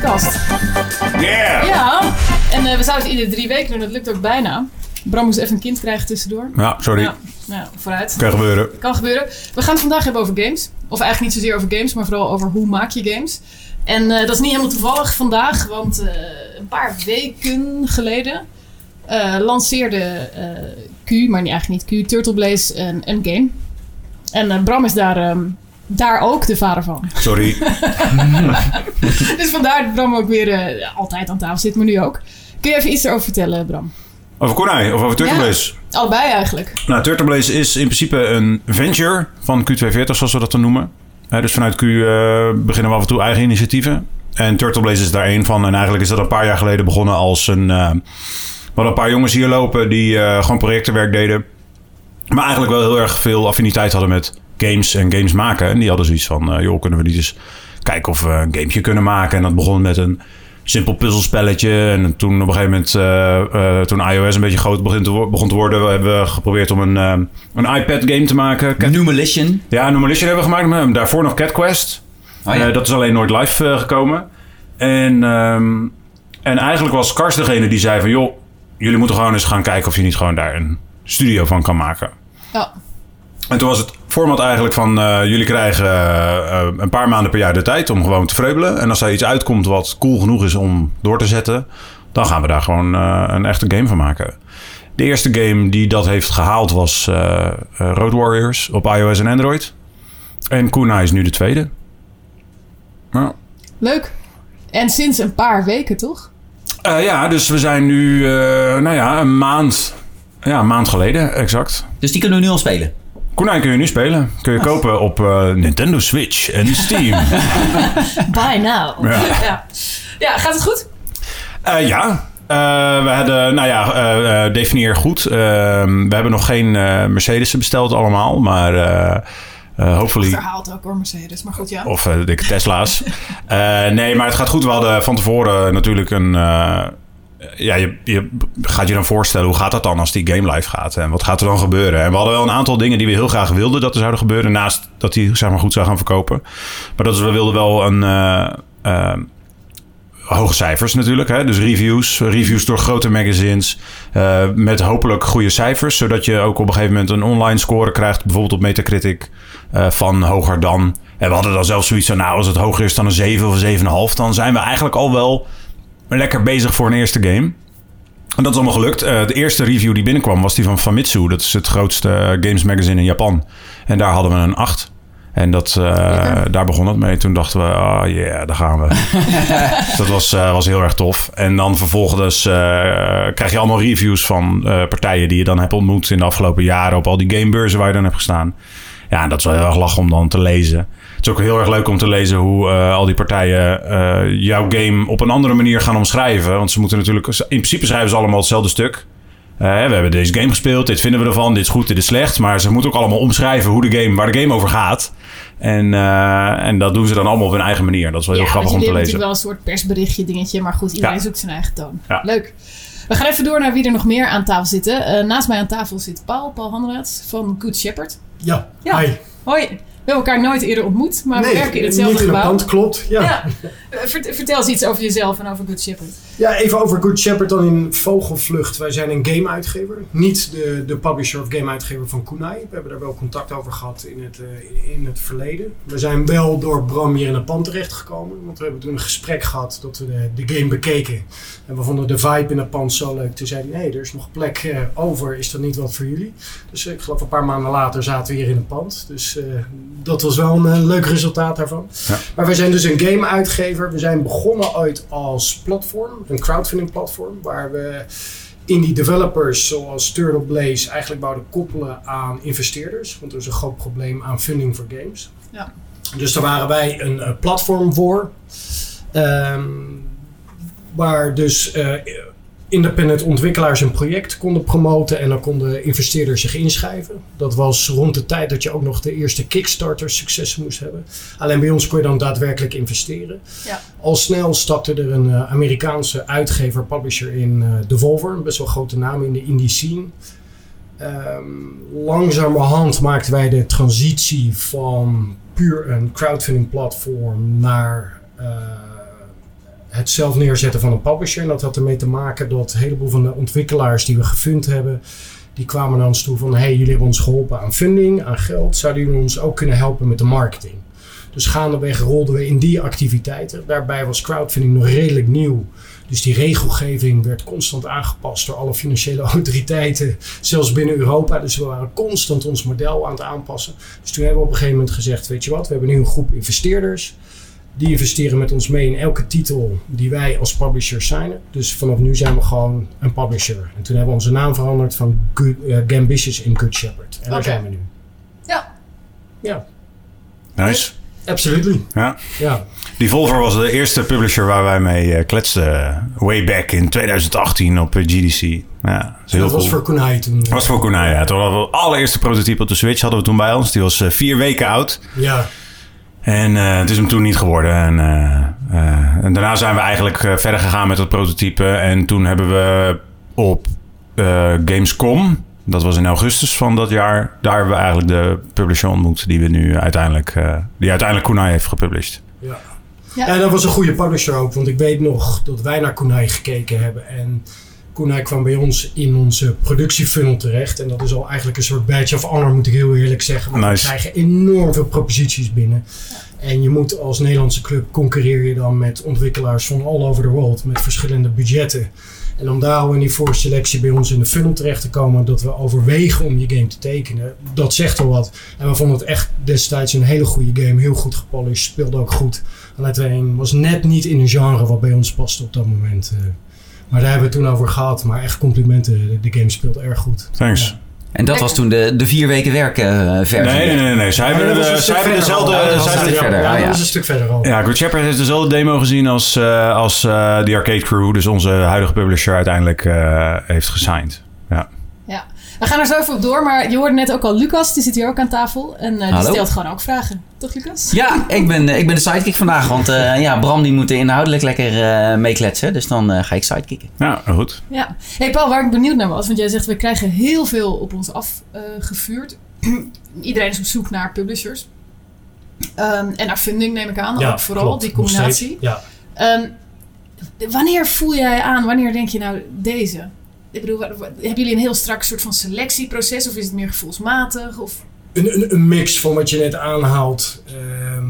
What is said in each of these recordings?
podcast. Yeah! Ja, en eh, we zouden het iedere drie weken doen. Dat lukt ook bijna. Bram moest even een kind krijgen tussendoor. Ja, sorry. Ja, ja, vooruit. Kan gebeuren. Kan gebeuren. We gaan het vandaag hebben over games. Of eigenlijk niet zozeer over games, maar vooral over hoe maak je games. En eh, dat is niet helemaal toevallig vandaag, want eh, een paar weken geleden lanceerde Q, maar niet- eigenlijk niet Q, Turtle Blaze een, een game. En Bram is daar, ehm, daar ook de vader van. Sorry. dus vandaar dat Bram ook weer eh, altijd aan tafel zit, maar nu ook. Kun je even iets erover vertellen, Bram? Over Konai of over Turtle Ja. Allebei eigenlijk. Nou, Turtle Blaze is in principe een venture van Q240, zoals we dat dan noemen. Dus vanuit Q eh, beginnen we af en toe eigen initiatieven. En Turtle Blaze is daar één van. En eigenlijk is dat een paar jaar geleden begonnen als een... eh we hadden een paar jongens hier lopen die gewoon projectenwerk deden. Maar eigenlijk wel heel erg veel affiniteit hadden met games en games maken. En die hadden zoiets van, eh, joh, kunnen we niet eens kijken of we een gamepje kunnen maken. En dat begon met een simpel puzzelspelletje. En toen op een gegeven moment, eh, eh, toen iOS een beetje groot begon te, wo- begon te worden, hebben we geprobeerd om een, een iPad game te maken. Cat- ja, Numelition hebben we gemaakt. maar Daarvoor nog Cat Quest. Oh ja. Eh, dat is alleen nooit live gekomen. En, ehm, en eigenlijk was Kars degene die zei van... joh, jullie moeten gewoon eens gaan kijken of je niet gewoon daar een studio van kan maken. Ja. En toen was het format eigenlijk van... eh, jullie krijgen eh, eh, een paar maanden per jaar de tijd om gewoon te vreubelen. En als er iets uitkomt wat cool genoeg is om door te zetten... dan gaan we daar gewoon een echte game van maken. De eerste game die dat heeft gehaald was Road Warriors op iOS en Android. En Kuna is nu de tweede. Ja. Leuk. En sinds een paar weken, toch? Eh, ja, dus we zijn nu, eh, nou ja, een maand, ja, een maand geleden, exact. Dus die kunnen we nu al spelen. Konijn kun je nu spelen. Kun je kopen op eh, Nintendo Switch en Steam. By now. Ja. ja. Ja, gaat het goed? Eh, ja. Eh, we hadden, nou ja, eh, eh, definieer goed. We hebben nog geen eh Mercedes besteld allemaal, maar eh eh, hopefully... Verhaald ook door Mercedes, maar goed, ja. Of dikke Tesla's. Eh, nee, maar het gaat goed. We hadden van tevoren natuurlijk een... ja, je, je gaat je dan voorstellen, hoe gaat dat dan als die game live gaat? En wat gaat er dan gebeuren? En we hadden wel een aantal dingen die we heel graag wilden dat er zouden gebeuren. Naast dat die zeg maar, goed zou gaan verkopen. Maar dat is, we wilden wel een... eh, eh, hoge cijfers natuurlijk. Hè? Dus reviews. Reviews door grote magazines. eh, met hopelijk goede cijfers. Zodat je ook op een gegeven moment een online score krijgt. Bijvoorbeeld op Metacritic. van hoger dan. En we hadden dan zelfs zoiets van... Nou, als het hoger is dan een 7 of een 7,5... dan zijn we eigenlijk al wel lekker bezig voor een eerste game. En dat is allemaal gelukt. Eh, de eerste review die binnenkwam was die van Famitsu. Dat is het grootste eh, games magazine in Japan. En daar hadden we een 8. En dat, eh, daar begon het mee. Toen dachten we, oh yeah, daar gaan we. dat was, was heel erg tof. En dan vervolgens krijg je allemaal reviews van partijen die je dan hebt ontmoet in de afgelopen jaren op al die gamebeurzen waar je dan hebt gestaan. Ja, en dat is wel heel erg lachen om dan te lezen. Het is ook heel erg leuk om te lezen hoe eh, al die partijen eh, jouw game op een andere manier gaan omschrijven. Want ze moeten natuurlijk, in principe schrijven ze allemaal hetzelfde stuk. Eh, we hebben deze game gespeeld, dit vinden we ervan, dit is goed, dit is slecht. Maar ze moeten ook allemaal omschrijven hoe de game, waar de game over gaat. En, eh, en dat doen ze dan allemaal op hun eigen manier. Dat is wel heel ja, grappig om te lezen. hebben natuurlijk wel een soort persberichtje dingetje, maar goed, iedereen Ja. zoekt zijn eigen toon. Ja. Leuk. We gaan even door naar wie er nog meer aan tafel zitten. Eh, naast mij aan tafel zit Paul, Paul Hanraat van Good Shepherd. Ja, Ja. hi. Hoi. We hebben elkaar nooit eerder ontmoet, maar we werken in hetzelfde niet in een gebouw. pand, klopt. Ja. Ja. Vert- vertel eens iets over jezelf en over Good Shepherd. Ja, even over Good Shepherd dan in vogelvlucht. Wij zijn een game-uitgever. Niet de, de publisher of game-uitgever van Kunai. We hebben daar wel contact over gehad in het, eh, in het verleden. We zijn wel door Bram hier in het pand terechtgekomen. Want we hebben toen een gesprek gehad dat we de, de game bekeken. En we vonden de vibe in het pand zo leuk. Toen zeiden we, hé, er is nog plek eh, over. Is dat niet wat voor jullie? Dus ik geloof een paar maanden later zaten we hier in het pand. Dus eh, dat was wel een eh, leuk resultaat daarvan. Ja. Maar wij zijn dus een game-uitgever. We zijn begonnen ooit als platform, een crowdfunding platform, waar we indie developers zoals Turtle Blaze eigenlijk wouden koppelen aan investeerders. Want er is een groot probleem aan funding voor games. Ja. Dus daar waren wij een eh, platform voor. Ehm, waar dus eh, independent ontwikkelaars een project konden promoten en dan konden investeerders zich inschrijven. Dat was rond de tijd dat je ook nog de eerste Kickstarter successen moest hebben. Alleen bij ons kon je dan daadwerkelijk investeren. Ja. Al snel stapte er een eh, Amerikaanse uitgever, publisher in eh Devolver, een best wel grote naam in de indie scene. Ehm, langzamerhand maakten wij de transitie van puur een crowdfunding platform naar eh, het zelf neerzetten van een publisher. En dat had ermee te maken dat een heleboel van de ontwikkelaars die we gefund hebben, die kwamen naar ons toe van: hey, jullie hebben ons geholpen aan funding, aan geld. Zouden jullie ons ook kunnen helpen met de marketing? Dus gaandeweg rolden we in die activiteiten. Daarbij was crowdfunding nog redelijk nieuw. Dus die regelgeving werd constant aangepast door alle financiële autoriteiten, zelfs binnen Europa. Dus we waren constant ons model aan het aanpassen. Dus toen hebben we op een gegeven moment gezegd: Weet je wat, we hebben nu een groep investeerders. Die investeren met ons mee in elke titel die wij als publisher signen. Dus vanaf nu zijn we gewoon een publisher. En toen hebben we onze naam veranderd van Good, uh, Gambitious in Good Shepherd. En daar zijn we nu. Ja. Ja, Nice. absolutely. Ja. Ja, Devolver was de eerste publisher waar wij mee eh, kletsten. Way back in 2018 op eh, GDC. Ja, dat is heel dat was voor Kunai toen. Dat was voor Konai, ja. Toen hadden we de allereerste prototype op de Switch hadden we toen bij ons. Die was eh, vier weken oud. Ja, En eh, het is hem toen niet geworden. En, eh, eh, en daarna zijn we eigenlijk verder gegaan met dat prototype. En toen hebben we op eh, Gamescom, dat was in augustus van dat jaar, daar hebben we eigenlijk de publisher ontmoet die we nu uiteindelijk, eh, die uiteindelijk Kunai heeft gepublished. ja. Ja. Ja, dat was een goede publisher ook. Want ik weet nog dat wij naar Kunai gekeken hebben. En Kunai kwam bij ons in onze productiefunnel terecht. En dat is al eigenlijk een soort badge of honor, moet ik heel eerlijk zeggen. Want Nice. we krijgen enorm veel proposities binnen. En je moet als Nederlandse club concurreer je dan met ontwikkelaars van all over the world. Met verschillende budgetten. En om daar al in die voorselectie bij ons in de funnel terecht te komen. Dat we overwegen om je game te tekenen. Dat zegt al wat. En we vonden het echt destijds een hele goede game. Heel goed gepolished. Speelde ook goed. Alleen was net niet in een genre wat bij ons paste op dat moment. Eh. Maar daar hebben we het toen over gehad. Maar echt complimenten. De, de game speelt erg goed. Thanks. Ja. En dat was toen de, de vier weken werken versie. Nee, nee, nee, nee. Zij hebben, de- dezelfde... al. dat was een stuk verder. Ja, dat ja. was een stuk verder al. Ja, Good Shepherd heeft dezelfde demo gezien als, eh, als eh, die Arcade Crew. Dus onze huidige publisher uiteindelijk eh, heeft gesigned. Ja. Ja, we gaan er zo even op door. Maar je hoorde net ook al Lucas, die zit hier ook aan tafel. En eh, die stelt gewoon ook vragen. Toch, Lucas? Ja, ik ben, eh, ik ben de sidekick vandaag. Want eh, ja, Bram die moet inhoudelijk lekker eh meekletsen. Dus dan eh, ga ik sidekicken. Ja, goed. Ja. Hey Paul, waar ik benieuwd naar was. Want jij zegt, we krijgen heel veel op ons afgevuurd. Iedereen is op zoek naar publishers. Ehm, en naar funding neem ik aan. ook vooral, klopt. die steeds. combinatie. Ja. Ehm, wanneer voel jij aan, wanneer denk je nou deze? Ik bedoel, hebben jullie een heel strak soort van selectieproces? Of is het meer gevoelsmatig? Of... Een, een, een mix van wat je net aanhaalt. Ehm,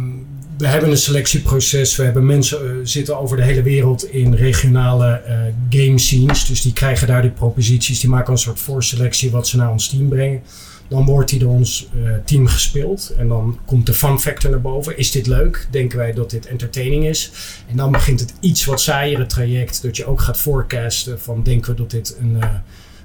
we hebben een selectieproces. We hebben mensen eh, zitten over de hele wereld in regionale eh, game scenes. Dus die krijgen daar die proposities. Die maken een soort voorselectie wat ze naar ons team brengen. Dan wordt die door ons eh, team gespeeld. En dan komt de fun factor naar boven. Is dit leuk? Denken wij dat dit entertaining is? En dan begint het iets wat saaiere traject. Dat je ook gaat forecasten van denken we dat dit een eh,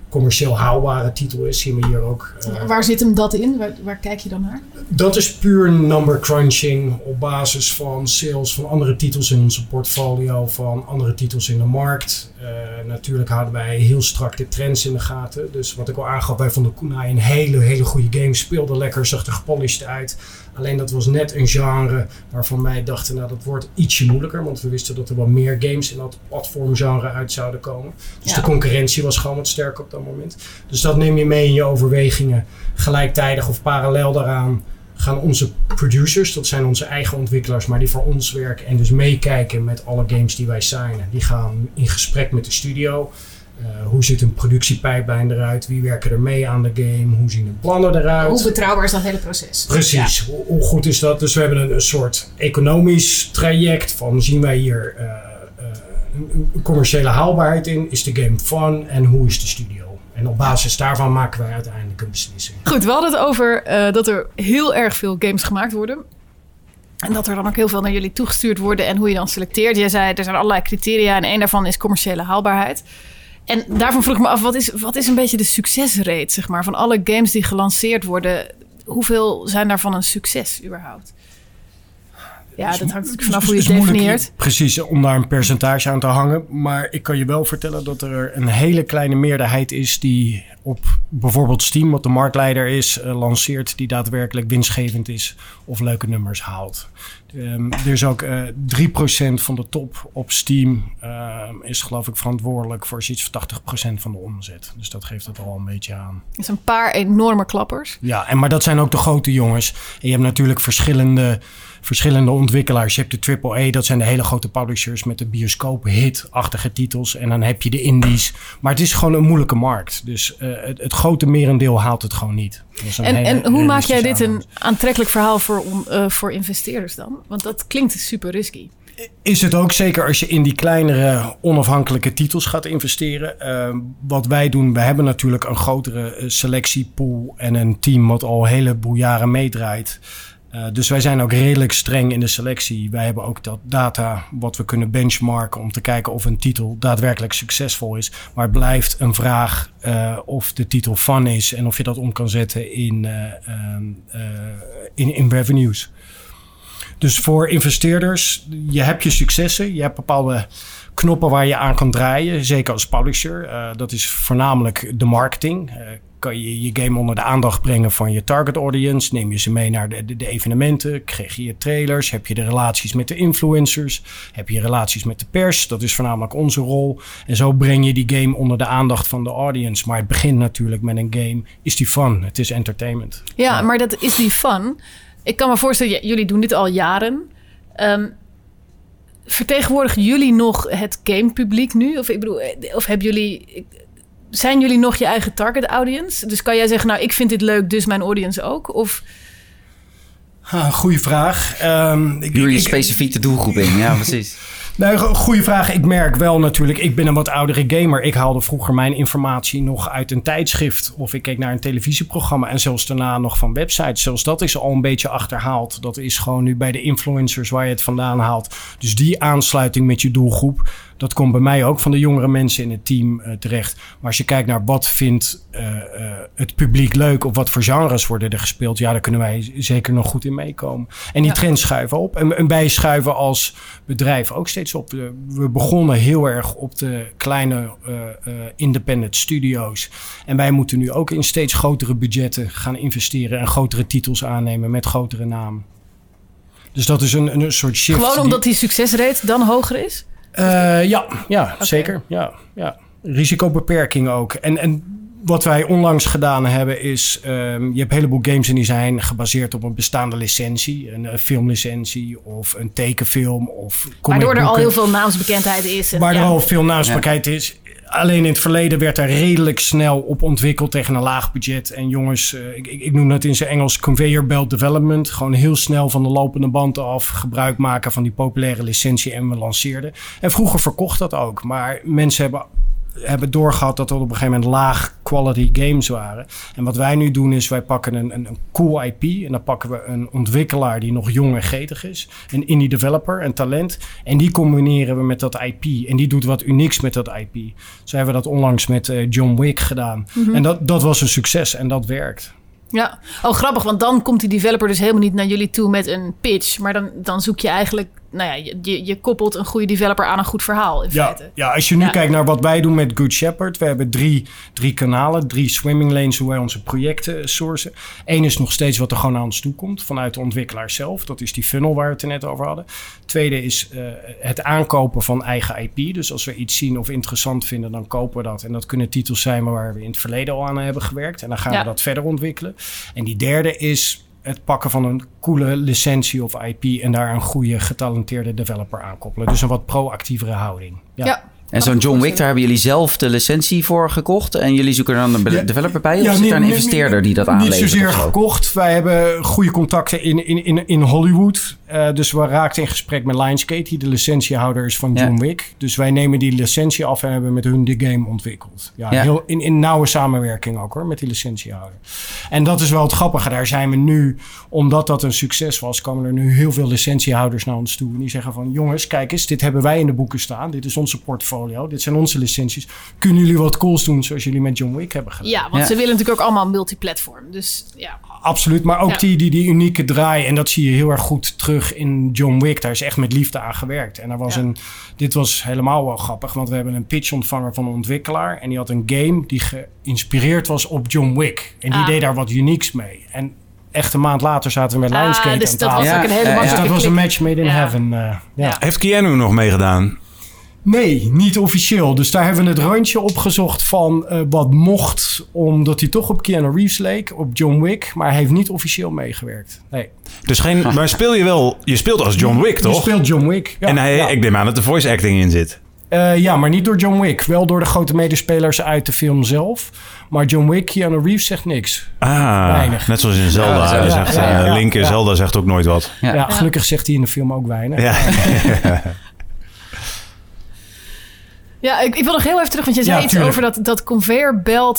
commercieel haalbare titel is. Zien we hier ook. eh, Waar zit hem dat in? Waar, waar kijk je dan naar? dat is puur number crunching op basis van sales van andere titels in onze portfolio, van andere titels in de markt. Eh, natuurlijk houden wij heel strak de trends in de gaten. Dus wat ik al aangaf, wij vonden Kunai een hele, hele goede game. Speelde lekker, zag er gepolished uit. Alleen dat was net een genre waarvan wij dachten, nou dat wordt ietsje moeilijker. Want we wisten dat er wel meer games in dat platformgenre uit zouden komen. Dus Ja. de concurrentie was gewoon wat sterker op dat moment. Dus dat neem je mee in je overwegingen. Gelijktijdig of parallel daaraan gaan onze producers, dat zijn onze eigen ontwikkelaars, maar die voor ons werken en dus meekijken met alle games die wij signen. Die gaan in gesprek met de studio. Eh, hoe ziet een productiepijplijn eruit? Wie werken er mee aan de game? Hoe zien de plannen eruit? Hoe betrouwbaar is dat hele proces? Precies, hoe, hoe goed is dat? Dus we hebben een, een soort economisch traject van zien wij hier eh, eh, een, commerciële haalbaarheid in? Is de game fun? En hoe is de studio? En op basis daarvan maken wij uiteindelijk een beslissing. Goed, we hadden het over dat er heel erg veel games gemaakt worden. En dat er dan ook heel veel naar jullie toegestuurd worden en hoe je dan selecteert. Jij zei, er zijn allerlei criteria en één daarvan is commerciële haalbaarheid. En daarvan vroeg ik me af, wat is, wat is een beetje de succesrate, zeg maar, van alle games die gelanceerd worden? Hoeveel zijn daarvan een succes überhaupt? Ja, dat hangt natuurlijk vanaf hoe je het definieert. Precies, om daar een percentage aan te hangen. Maar ik kan je wel vertellen dat er een hele kleine meerderheid is die op bijvoorbeeld Steam, wat de marktleider is, eh, lanceert, die daadwerkelijk winstgevend is of leuke nummers haalt. Ehm, er is ook eh 3% van de top op Steam ehm, is geloof ik verantwoordelijk voor zoiets van 80% van de omzet. Dus dat geeft het al een beetje aan. Dat is een paar enorme klappers. Ja, en, maar dat zijn ook de grote jongens. En je hebt natuurlijk verschillende, verschillende ontwikkelaars. Je hebt de AAA, dat zijn de hele grote publishers met de bioscoop-hit-achtige titels. En dan heb je de indies. Maar het is gewoon een moeilijke markt. Dus eh, het, het grote merendeel haalt het gewoon niet. En, hele en hoe maak jij dit een aantrekkelijk verhaal voor, eh, voor investeerders dan? Want dat klinkt super risky. is het ook zeker als je in die kleinere onafhankelijke titels gaat investeren. Eh, wat wij doen, we hebben natuurlijk een grotere eh, selectiepool en een team wat al een heleboel jaren meedraait. Eh, dus wij zijn ook redelijk streng in de selectie. Wij hebben ook dat data wat we kunnen benchmarken om te kijken of een titel daadwerkelijk succesvol is. Maar het blijft een vraag eh, of de titel fun is en of je dat om kan zetten in, eh, ehm, eh, in, in revenues. Dus voor investeerders, je hebt je successen. Je hebt bepaalde knoppen waar je aan kan draaien. Zeker als publisher. Dat is voornamelijk de marketing. Kan je je game onder de aandacht brengen van je target audience? Neem je ze mee naar de, de, de evenementen? Krijg je je trailers? Heb je de relaties met de influencers? Heb je relaties met de pers? Dat is voornamelijk onze rol. En zo breng je die game onder de aandacht van de audience. Maar het begint natuurlijk met een game. Is die fun? Het is entertainment. Ja, maar dat is die fun. Ik kan me voorstellen, jullie doen dit al jaren. Ehm, vertegenwoordigen jullie nog het gamepubliek nu? Of, ik bedoel, eh, of hebben jullie, zijn jullie nog je eigen target audience? Dus kan jij zeggen, nou, ik vind dit leuk, dus mijn audience ook? Of Ah, goeie vraag. Ehm, ik- je ik- specifiek de doelgroep in. Ja, precies. Nee, go- goeie vraag. Ik merk wel natuurlijk, ik ben een wat oudere gamer. Ik haalde vroeger mijn informatie nog uit een tijdschrift. Of ik keek naar een televisieprogramma. En zelfs daarna nog van websites. Zelfs dat is al een beetje achterhaald. Dat is gewoon nu bij de influencers waar je het vandaan haalt. Dus die aansluiting met je doelgroep. Dat komt bij mij ook van de jongere mensen in het team eh, terecht. Maar als je kijkt naar wat vindt eh, eh, het publiek leuk. Of wat voor genres worden er gespeeld. Ja, daar kunnen wij zeker nog goed in meekomen. En die Ja. trends schuiven op. En, en wij schuiven als bedrijf ook steeds op. We, begonnen heel erg op de kleine independent studio's. En wij moeten nu ook in steeds grotere budgetten gaan investeren. En grotere titels aannemen met grotere namen. Dus dat is een, een soort shift. gewoon die- omdat die succesrate dan hoger is? Eh, ja, ja zeker. Ja, ja. Risicobeperking ook. En, en wat wij onlangs gedaan hebben is... ehm, je hebt een heleboel games en die zijn gebaseerd op een bestaande licentie. Een, eh, filmlicentie of een tekenfilm of Waardoor er al heel veel naamsbekendheid is. en- Waar er ja. al veel naamsbekendheid is. Alleen in het verleden werd er redelijk snel op ontwikkeld tegen een laag budget. En jongens, eh, ik, ik, noem dat in zijn Engels conveyor belt development. Gewoon heel snel van de lopende band af gebruik maken van die populaire licentie en we lanceerden. En vroeger verkocht dat ook. Maar mensen hebben, hebben doorgehad dat er op een gegeven moment laag quality games waren. En wat wij nu doen is wij pakken een, een, een cool IP. En dan pakken we een ontwikkelaar die nog jong en getig is. Een indie developer, een talent. En die combineren we met dat IP. En die doet wat unieks met dat IP. Zo hebben we dat onlangs met eh, John Wick gedaan. En dat, dat was een succes en dat werkt. Ja, oh grappig, want dan komt die developer dus helemaal niet naar jullie toe met een pitch. Maar dan, dan zoek je eigenlijk, nou ja, je, koppelt een goede developer aan een goed verhaal in Ja, feite. ja, als je nu Ja. kijkt naar wat wij doen met Good Shepherd. We hebben drie, drie kanalen, drie swimming lanes hoe wij onze projecten sourcen. Eén is nog steeds wat er gewoon aan ons toe komt vanuit de ontwikkelaar zelf. Dat is die funnel waar we het er net over hadden. Tweede is eh, het aankopen van eigen IP. Dus als we iets zien of interessant vinden, dan kopen we dat. En dat kunnen titels zijn waar we in het verleden al aan hebben gewerkt. En dan gaan Ja. we dat verder ontwikkelen. En die derde is het pakken van een coole licentie of IP en daar een goede getalenteerde developer aan koppelen. Dus een wat proactievere houding. Ja. En zo'n John Wick, daar hebben jullie zelf de licentie voor gekocht. En jullie zoeken dan een Ja. developer bij? Of Ja, zit niet- daar een niet- investeerder die dat Niet aanlevert? zozeer of zo? gekocht. Wij hebben goede contacten in, in, in, in Hollywood. Eh, dus we raakten in gesprek met Lionsgate, die de licentiehouder is van Ja. John Wick. Dus wij nemen die licentie af en hebben met hun de game ontwikkeld. Ja, Ja. Heel in, in nauwe samenwerking ook hoor, met die licentiehouder. En dat is wel het grappige. Daar zijn we nu, omdat dat een succes was, komen er nu heel veel licentiehouders naar ons toe. En die zeggen van, jongens, kijk eens, dit hebben wij in de boeken staan. Dit is onze portfolio. Dit zijn onze licenties. Kunnen jullie wat cools doen zoals jullie met John Wick hebben gedaan? Ja, want Ja. ze willen natuurlijk ook allemaal multiplatform. Dus ja. Absoluut, maar ook Ja. die, die, die unieke draai. En dat zie je heel erg goed terug in John Wick. Daar is echt met liefde aan gewerkt. En er was Ja. een, dit was helemaal wel grappig, want we hebben een pitch ontvangen van een ontwikkelaar. En die had een game die geïnspireerd was op John Wick. En die Ah. deed daar wat unieks mee. En echt een maand later zaten we met Lionsgate Ah, dus aan dat was Ja, ook een hele ja. Dus dat was een match made in Ja. heaven. eh, ja. Ja. Heeft Keanu nog meegedaan? Nee, niet officieel. Dus daar hebben we het randje opgezocht van eh, wat mocht, omdat hij toch op Keanu Reeves leek, op John Wick. Maar hij heeft niet officieel meegewerkt. Nee. Dus geen, maar speel je wel... Je speelt als John Wick, Je toch? speelt John Wick. Ja, en hij, ja. ik neem aan dat er voice acting in zit. Eh, ja, maar niet door John Wick. Wel door de grote medespelers uit de film zelf. Maar John Wick, Keanu Reeves zegt niks. Ah, Weinig. net zoals in Zelda. Ja, Hij ja, zegt, ja, eh, ja, Link in ja. Zelda zegt ook nooit wat. Ja. Ja, gelukkig zegt hij in de film ook weinig. Ja. Ja, ik, ik wil nog heel even terug, want je Ja, zei iets tuurlijk. over dat, dat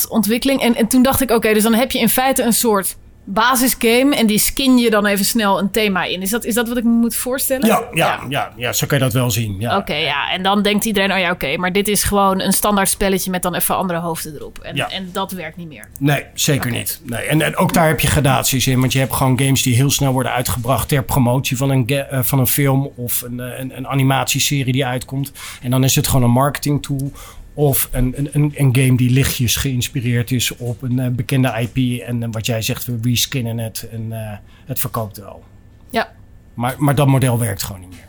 ontwikkeling. En, en toen dacht ik, oké, dus dan heb je in feite een soort basisgame en die skin je dan even snel een thema in. Is dat, is dat wat ik me moet voorstellen? Ja, ja, ja, ja, zo kan je dat wel zien. Ja. Oké, ja. En dan denkt iedereen, oh ja, oké, maar dit is gewoon een standaard spelletje met dan even andere hoofden erop. En, Ja. en dat werkt niet meer. Nee, zeker niet. Nee. En, en ook daar heb je gradaties in. Want je hebt gewoon games die heel snel worden uitgebracht ter promotie van een, eh, van een film of een, eh, een, een animatieserie die uitkomt. En dan is het gewoon een marketing tool. Of een, een, een, een game die lichtjes geïnspireerd is op een eh, bekende IP. En eh, wat jij zegt, we reskinnen het en eh, het verkoopt wel. Ja. Maar, maar dat model werkt gewoon niet meer.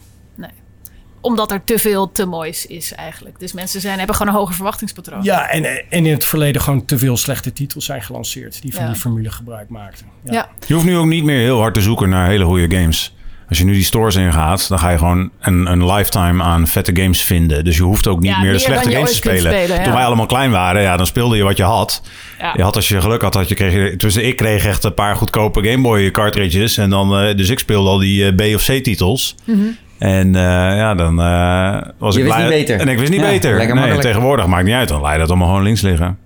Omdat er te veel te moois is eigenlijk. Dus mensen zijn, hebben gewoon een hoger verwachtingspatroon. Ja, en, en in het verleden gewoon te veel slechte titels zijn gelanceerd. Die van Ja. die formule gebruik maakten. Ja. Je hoeft nu ook niet meer heel hard te zoeken naar hele goede games. Als je nu die stores ingaat, dan ga je gewoon een, een lifetime aan vette games vinden. Dus je hoeft ook niet Ja, meer de slechte games te spelen. spelen, ja. Toen wij allemaal klein waren, ja, dan speelde je wat je had. Ja. Je had als je geluk had, had je kreeg je, tussen ik kreeg echt een paar goedkope Game Boy cartridges. En dan, eh, dus ik speelde al die eh, B of C titels. Mhm. En eh, ja, dan eh, was Je ik wist blij. niet beter. En ik wist niet Ja, beter. lekker Nee, tegenwoordig maakt niet uit. Dan laat je dat allemaal gewoon links liggen.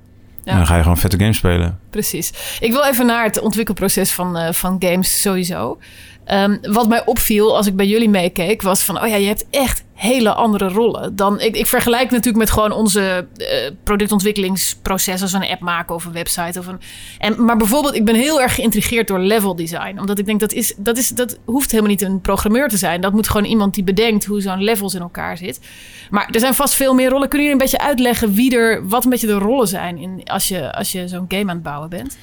Ja. En dan ga je gewoon vette games spelen. Precies. Ik wil even naar het ontwikkelproces van, eh, van games sowieso. Ehm, wat mij opviel als ik bij jullie meekeek, was van: oh ja, je hebt echt hele andere rollen. Dan, ik, ik vergelijk natuurlijk met gewoon onze eh, productontwikkelingsproces, als een app maken of een website. Of een, en, maar bijvoorbeeld, ik ben heel erg geïntrigeerd door level design. Omdat ik denk dat is, dat is dat hoeft helemaal niet een programmeur te zijn. Dat moet gewoon iemand die bedenkt hoe zo'n levels in elkaar zit. Maar er zijn vast veel meer rollen. Kunnen jullie een beetje uitleggen wie er, wat een beetje de rollen zijn in, als je, als je zo'n game aan het bouwen bent?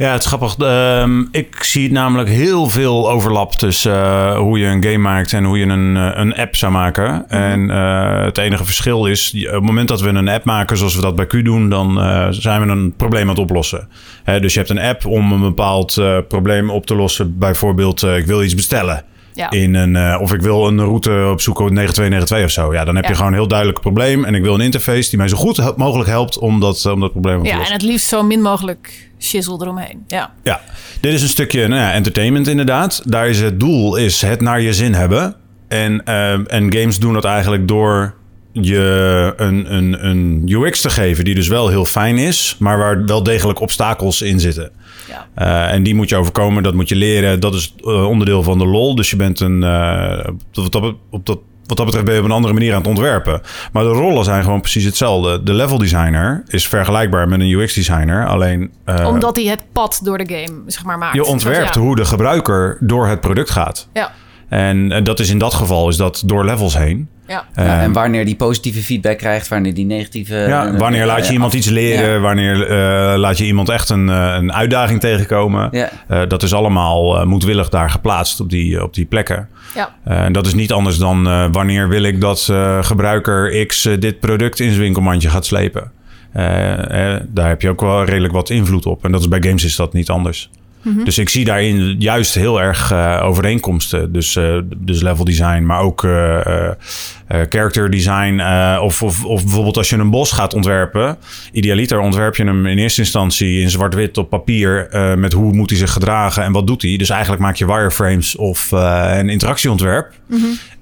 Ja, het is grappig. Ehm, ik zie namelijk heel veel overlap tussen eh, hoe je een game maakt en hoe je een, eh, een app zou maken. En eh, het enige verschil is, op het moment dat we een app maken zoals we dat bij Q doen, dan zijn we een probleem aan het oplossen. Hè, dus je hebt een app om een bepaald probleem op te lossen. Bijvoorbeeld, ik wil iets bestellen. Ja. In een, eh, of ik wil een route opzoeken op 9292 of zo. Ja, dan heb je Ja. gewoon een heel duidelijk probleem. En ik wil een interface die mij zo goed mogelijk helpt om dat, eh, om dat probleem op te Ja, lossen. en het liefst zo min mogelijk shizzle eromheen. Ja, Ja, dit is een stukje nou ja, entertainment inderdaad. Daar is het doel is het naar je zin hebben. En, eh, en games doen dat eigenlijk door je een, een, een UX te geven die dus wel heel fijn is, maar waar wel degelijk obstakels in zitten. ja. Eh, en die moet je overkomen, dat moet je leren. Dat is eh, onderdeel van de lol. Dus je bent een. eh, wat, dat, op dat, wat dat betreft ben je op een andere manier aan het ontwerpen. Maar de rollen zijn gewoon precies hetzelfde. De level designer is vergelijkbaar met een UX designer. Alleen. Omdat hij het pad door de game zeg maar, maakt. je ontwerpt ja. hoe de gebruiker door het product gaat. Ja, En, en dat is in dat geval is dat door levels heen. ja. Ja, Eh, en wanneer die positieve feedback krijgt, wanneer die negatieve... ja, eh, wanneer laat je eh, iemand iets leren? Ja. Wanneer eh, laat je iemand echt een, eh, een uitdaging tegenkomen? Ja. Eh, dat is allemaal eh, moedwillig daar geplaatst op die, op die plekken. ja. Eh, en dat is niet anders dan eh, wanneer wil ik dat eh, gebruiker X eh, dit product in zijn winkelmandje gaat slepen. Eh, eh, daar heb je ook wel redelijk wat invloed op. En dat is bij games is dat niet anders. Dus ik zie daarin juist heel erg eh, overeenkomsten. Dus, eh, dus level design, maar ook eh, character design. of, of, of bijvoorbeeld als je een bos gaat ontwerpen. Idealiter ontwerp je hem in eerste instantie in zwart-wit op papier. met hoe moet hij zich gedragen en wat doet hij. Dus eigenlijk maak je wireframes of een interactieontwerp.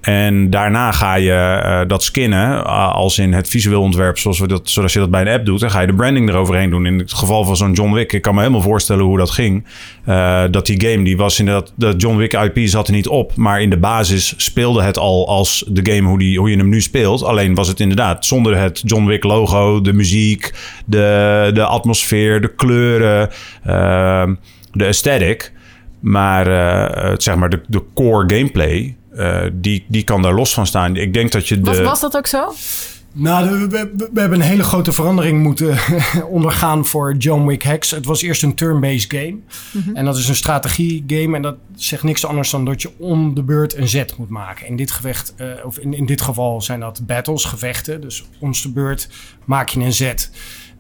En daarna ga je eh, dat skinnen eh, als in het visueel ontwerp, zoals, we dat, zoals je dat bij een app doet. Dan ga je de branding eroverheen doen. In het geval van zo'n John Wick, ik kan me helemaal voorstellen hoe dat ging. Eh, dat die game, die was inderdaad, de John Wick IP zat er niet op. Maar in de basis speelde het al als de game hoe, die, hoe je hem nu speelt. Alleen was het inderdaad zonder het John Wick logo, de muziek, de, de atmosfeer, de kleuren, eh, de aesthetic. Maar zeg maar de, de core gameplay, eh, die, die kan daar los van staan. Ik denk dat je de... Was, was dat ook zo? Nou, we, we, we hebben een hele grote verandering moeten ondergaan voor John Wick Hex. Het was eerst een turn-based game. En dat is een strategie game. En dat zegt niks anders dan dat je om de beurt een zet moet maken. In dit, gevecht, eh, of in, in dit geval zijn dat battles, gevechten. Dus om de beurt maak je een zet.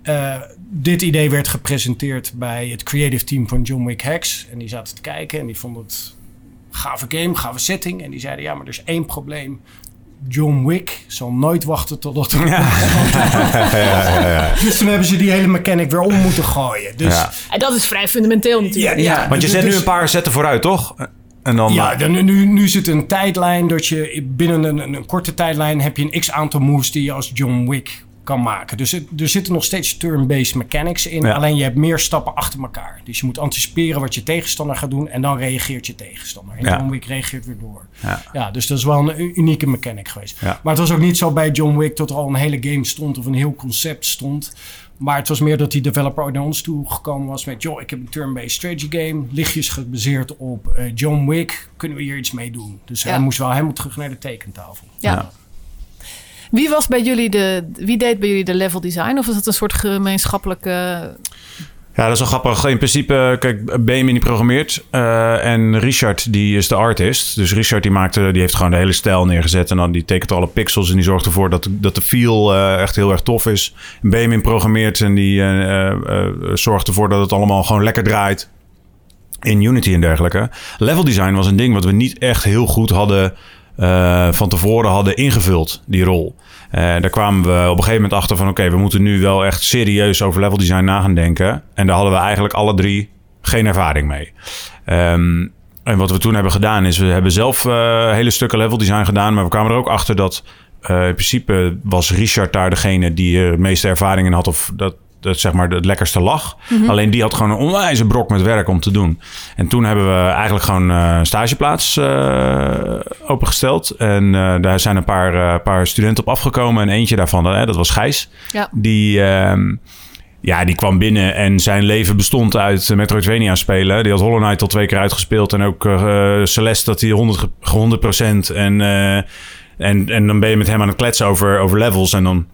Eh, dit idee werd gepresenteerd bij het creative team van John Wick Hex. En die zaten te kijken en die vonden het gave game, gave setting. En die zeiden, ja, maar er is één probleem. John Wick zal nooit wachten totdat er... Dus toen hebben ze die hele mechanic weer om moeten gooien. Dus Ja. En dat is vrij fundamenteel natuurlijk. Ja, ja. Want je zet nu Dus- een paar zetten vooruit, toch? En dan... Ja, eh, dan, nu, nu zit een tijdlijn dat je binnen een, een, een korte tijdlijn heb je een x aantal moves die je als John Wick kan maken. Dus het- er zitten nog steeds turn-based mechanics in. Ja. Alleen je hebt meer stappen achter elkaar. Dus je moet anticiperen wat je tegenstander gaat doen en dan reageert je tegenstander. En Ja. John Wick reageert weer door. Ja. Ja, dus dat is wel een unieke mechanic geweest. Ja. Maar het was ook niet zo bij John Wick dat er al een hele game stond of een heel concept stond. Maar het was meer dat die developer ook naar ons toe gekomen was met... joh, ik heb een turn-based strategy game, lichtjes gebaseerd op eh, John Wick. Kunnen we hier iets mee doen? Dus Ja. hij moest wel helemaal terug naar de tekentafel. Ja. Ja. Wie was bij jullie de, wie deed bij jullie de level design? Of was het een soort gemeenschappelijke... Ja, dat is wel grappig. In principe, kijk, Benjamin die programmeert eh, en Richard die is de artist. Dus Richard die maakte, die heeft gewoon de hele stijl neergezet en dan die tekent alle pixels en die zorgt ervoor dat, dat de feel eh, echt heel erg tof is. Benjamin programmeert en die eh, zorgt ervoor dat het allemaal gewoon lekker draait in Unity en dergelijke. Level design was een ding wat we niet echt heel goed hadden eh, van tevoren hadden ingevuld, die rol. Eh, daar kwamen we op een gegeven moment achter van... oké, we moeten nu wel echt serieus over level design na gaan denken. En daar hadden we eigenlijk alle drie geen ervaring mee. Ehm, en wat we toen hebben gedaan is... we hebben zelf eh, hele stukken level design gedaan... maar we kwamen er ook achter dat... in principe was Richard daar degene die er meeste ervaring in had... of dat, dat zeg maar het lekkerste lag. Alleen die had gewoon een onwijze brok met werk om te doen. En toen hebben we eigenlijk gewoon eh, een stageplaats eh, opengesteld. En eh, daar zijn een paar, paar studenten op afgekomen. En eentje daarvan, dat was Gijs. Ja. Die, ehm, ja, die kwam binnen en zijn leven bestond uit Metroidvania spelen. Die had Hollow Knight al twee keer uitgespeeld. En ook Celeste dat hij 100, ge- 100% en, en, en dan ben je met hem aan het kletsen over, over levels. En dan,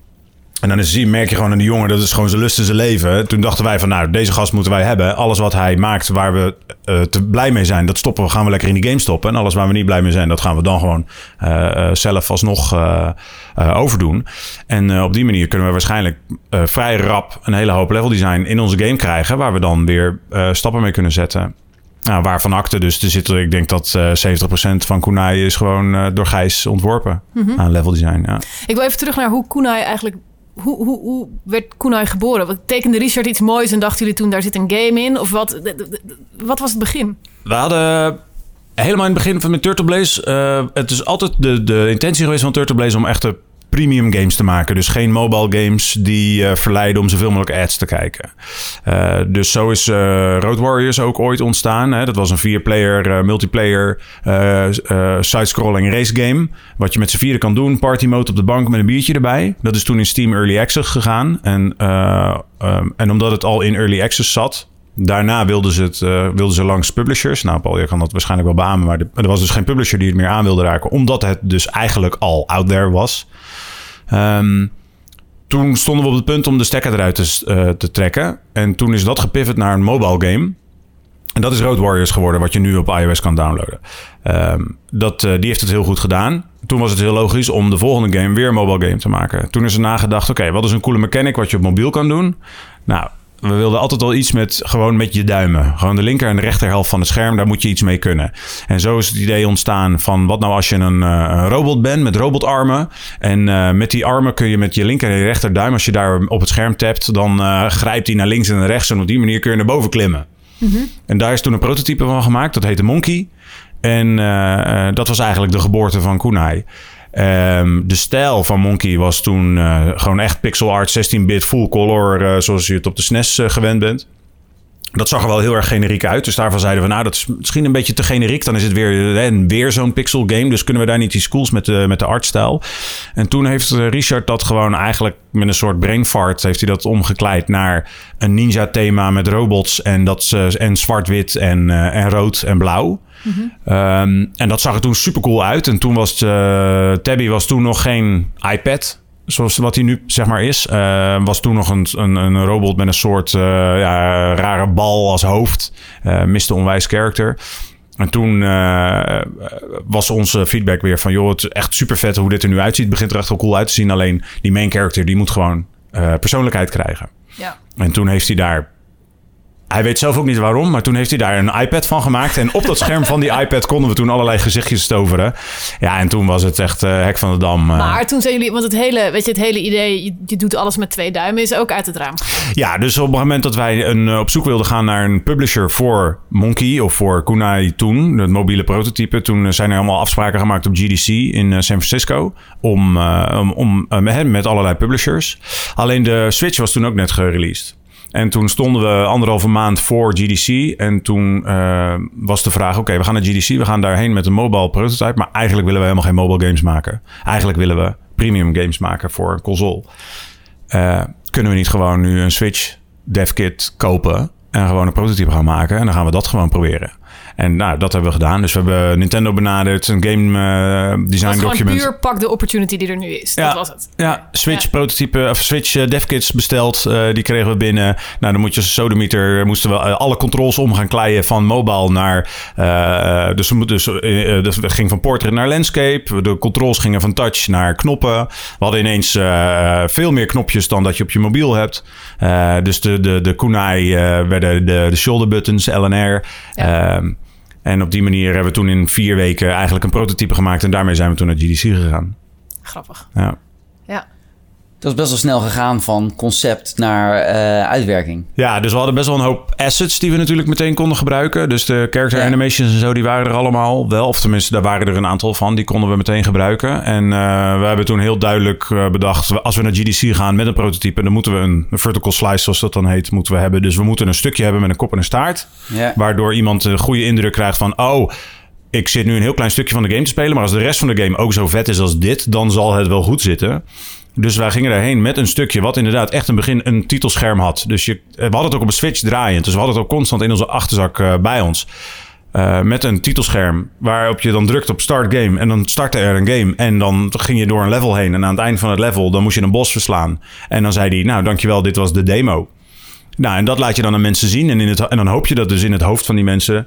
en dan is, merk je gewoon aan die jongen, dat is gewoon zijn lust en zijn leven. Toen dachten wij van, nou, deze gast moeten wij hebben. Alles wat hij maakt waar we eh, te blij mee zijn, dat stoppen we, gaan we lekker in die game stoppen. En alles waar we niet blij mee zijn, dat gaan we dan gewoon eh, eh, zelf alsnog overdoen. En op die manier kunnen we waarschijnlijk vrij rap een hele hoop level design in onze game krijgen, waar we dan weer stappen mee kunnen zetten. Nou, waarvan acte dus er zit, ik denk dat eh 70% van Kunai is gewoon door Gijs ontworpen aan level design. Ja. Ik wil even terug naar hoe Kunai eigenlijk... Hoe, hoe, werd Kunai geboren? Tekende Richard iets moois en dachten jullie toen daar zit een game in? Of wat, wat was het begin? We hadden helemaal in het begin van met Turtle Blaze. eh, het is altijd de, de intentie geweest van Turtle Blaze om echte premium games te maken. Dus geen mobile games die eh, verleiden om zoveel mogelijk ads te kijken. Eh, dus zo is eh, Road Warriors ook ooit ontstaan. Hè. Dat was een vier-player, multiplayer, side-scrolling race game. Wat je met z'n vieren kan doen. Party mode op de bank met een biertje erbij. Dat is toen in Steam Early Access gegaan. En, eh, ehm, en omdat het al in Early Access zat... Daarna wilden ze, het, wilden ze langs publishers. Nou, Paul, je kan dat waarschijnlijk wel beamen. Maar er was dus geen publisher die het meer aan wilde raken. Omdat het dus eigenlijk al out there was. Ehm, toen stonden we op het punt om de stekker eruit te, eh, te trekken. En toen is dat gepivot naar een mobile game. En dat is Road Warriors geworden, wat je nu op iOS kan downloaden. Ehm, dat, eh, die heeft het heel goed gedaan. Toen was het heel logisch om de volgende game weer een mobile game te maken. Toen is er nagedacht, oké, wat is een coole mechanic wat je op mobiel kan doen? Nou, we wilden altijd al iets met gewoon met je duimen. Gewoon de linker en de rechterhelft van het scherm, daar moet je iets mee kunnen. En zo is het idee ontstaan van wat nou als je een, eh, een robot bent met robotarmen. En eh, met die armen kun je met je linker en je rechterduim, als je daar op het scherm tapt, dan eh, grijpt hij naar links en naar rechts. En op die manier kun je naar boven klimmen. En daar is toen een prototype van gemaakt. Dat heette Monkey. En dat was eigenlijk de geboorte van Kunai. Ehm, de stijl van Monkey was toen eh, gewoon echt pixel art, 16-bit, full color, eh, zoals je het op de SNES eh, gewend bent. Dat zag er wel heel erg generiek uit. Dus daarvan zeiden we, nou, dat is misschien een beetje te generiek. Dan is het weer, weer zo'n pixel game. Dus kunnen we daar niet iets cools met de, met de artstijl. En toen heeft Richard dat gewoon eigenlijk met een soort brain fart... heeft hij dat omgekleid naar een ninja thema met robots... en, dat, en zwart-wit en, en rood en blauw. Ehm, en dat zag er toen super cool uit. En toen was eh, Tabby was toen nog geen iPad. zoals wat hij nu zeg maar is. Eh, was toen nog een, een, een robot met een soort eh, ja, rare bal als hoofd. Uh, miste onwijs character. En toen uh, was onze feedback weer van... joh, het is echt super vet hoe dit er nu uitziet. Het begint er echt wel cool uit te zien. Alleen die main character, die moet gewoon persoonlijkheid krijgen. Ja. En toen heeft hij daar hij weet zelf ook niet waarom, maar toen heeft hij daar een iPad van gemaakt. En op dat scherm van die iPad konden we toen allerlei gezichtjes stoveren. Ja, en toen was het echt uh, hek van de dam. Uh. Maar toen zijn jullie, want het hele, weet je, het hele idee, je, je, doet alles met twee duimen, is ook uit het raam. Ja, dus op het moment dat wij een, uh, op zoek wilden gaan naar een publisher voor Monkey of voor Kunai toen, het mobiele prototype, toen zijn er allemaal afspraken gemaakt op GDC in San Francisco om, om, om met allerlei publishers. Alleen de Switch was toen ook net gereleased. En toen stonden we anderhalve maand voor GDC. En toen uh, was de vraag: oké, we gaan naar GDC. We gaan daarheen met een mobile prototype. Maar eigenlijk willen we helemaal geen mobile games maken. Eigenlijk willen we premium games maken voor een console. Uh, kunnen we niet gewoon nu een Switch dev kit kopen en gewoon een prototype gaan maken? En dan gaan we dat gewoon proberen. En nou, dat hebben we gedaan. Dus we hebben Nintendo benaderd, een game uh, design document. puur pak de opportunity die er nu is. Ja, dat was het. Ja, Switch ja. prototype of Switch uh, devkits besteld. Uh, die kregen we binnen. Nou, dan moet je sodemieter moesten we alle controls om gaan kleien van mobile naar. dus dus, dus het ging van portrait naar landscape. De controls gingen van touch naar knoppen. We hadden ineens veel meer knopjes dan dat je op je mobiel hebt. dus de, de, de Kunai werden de, de shoulder buttons, LNR. Ja. En op die manier hebben we toen in vier weken eigenlijk een prototype gemaakt. En daarmee zijn we toen naar GDC gegaan. Grappig. Ja. Dat is best wel snel gegaan van concept naar uh, uitwerking. Ja, dus we hadden best wel een hoop assets die we natuurlijk meteen konden gebruiken. Dus de character ja. animations en zo, die waren er allemaal wel. Of tenminste, daar waren er een aantal van. Die konden we meteen gebruiken. En uh, we hebben toen heel duidelijk uh, bedacht... als we naar GDC gaan met een prototype... dan moeten we een, een, vertical slice, zoals dat dan heet, moeten we hebben. Dus we moeten een stukje hebben met een kop en een staart. Ja. Waardoor iemand een goede indruk krijgt van... oh ik zit nu een heel klein stukje van de game te spelen. Maar als de rest van de game ook zo vet is als dit, dan zal het wel goed zitten. Dus wij gingen daarheen met een stukje wat inderdaad echt een begin een titelscherm had. Dus je, we hadden het ook op een Switch draaiend. Dus we hadden het ook constant in onze achterzak uh, bij ons. Uh, met een titelscherm waarop je dan drukt op start game. En dan startte er een game. En dan ging je door een level heen. En aan het eind van het level dan moest je een bos verslaan. En dan zei hij, nou dankjewel, dit was de demo. Nou, en dat laat je dan aan mensen zien. En, in het, en dan hoop je dat dus in het hoofd van die mensen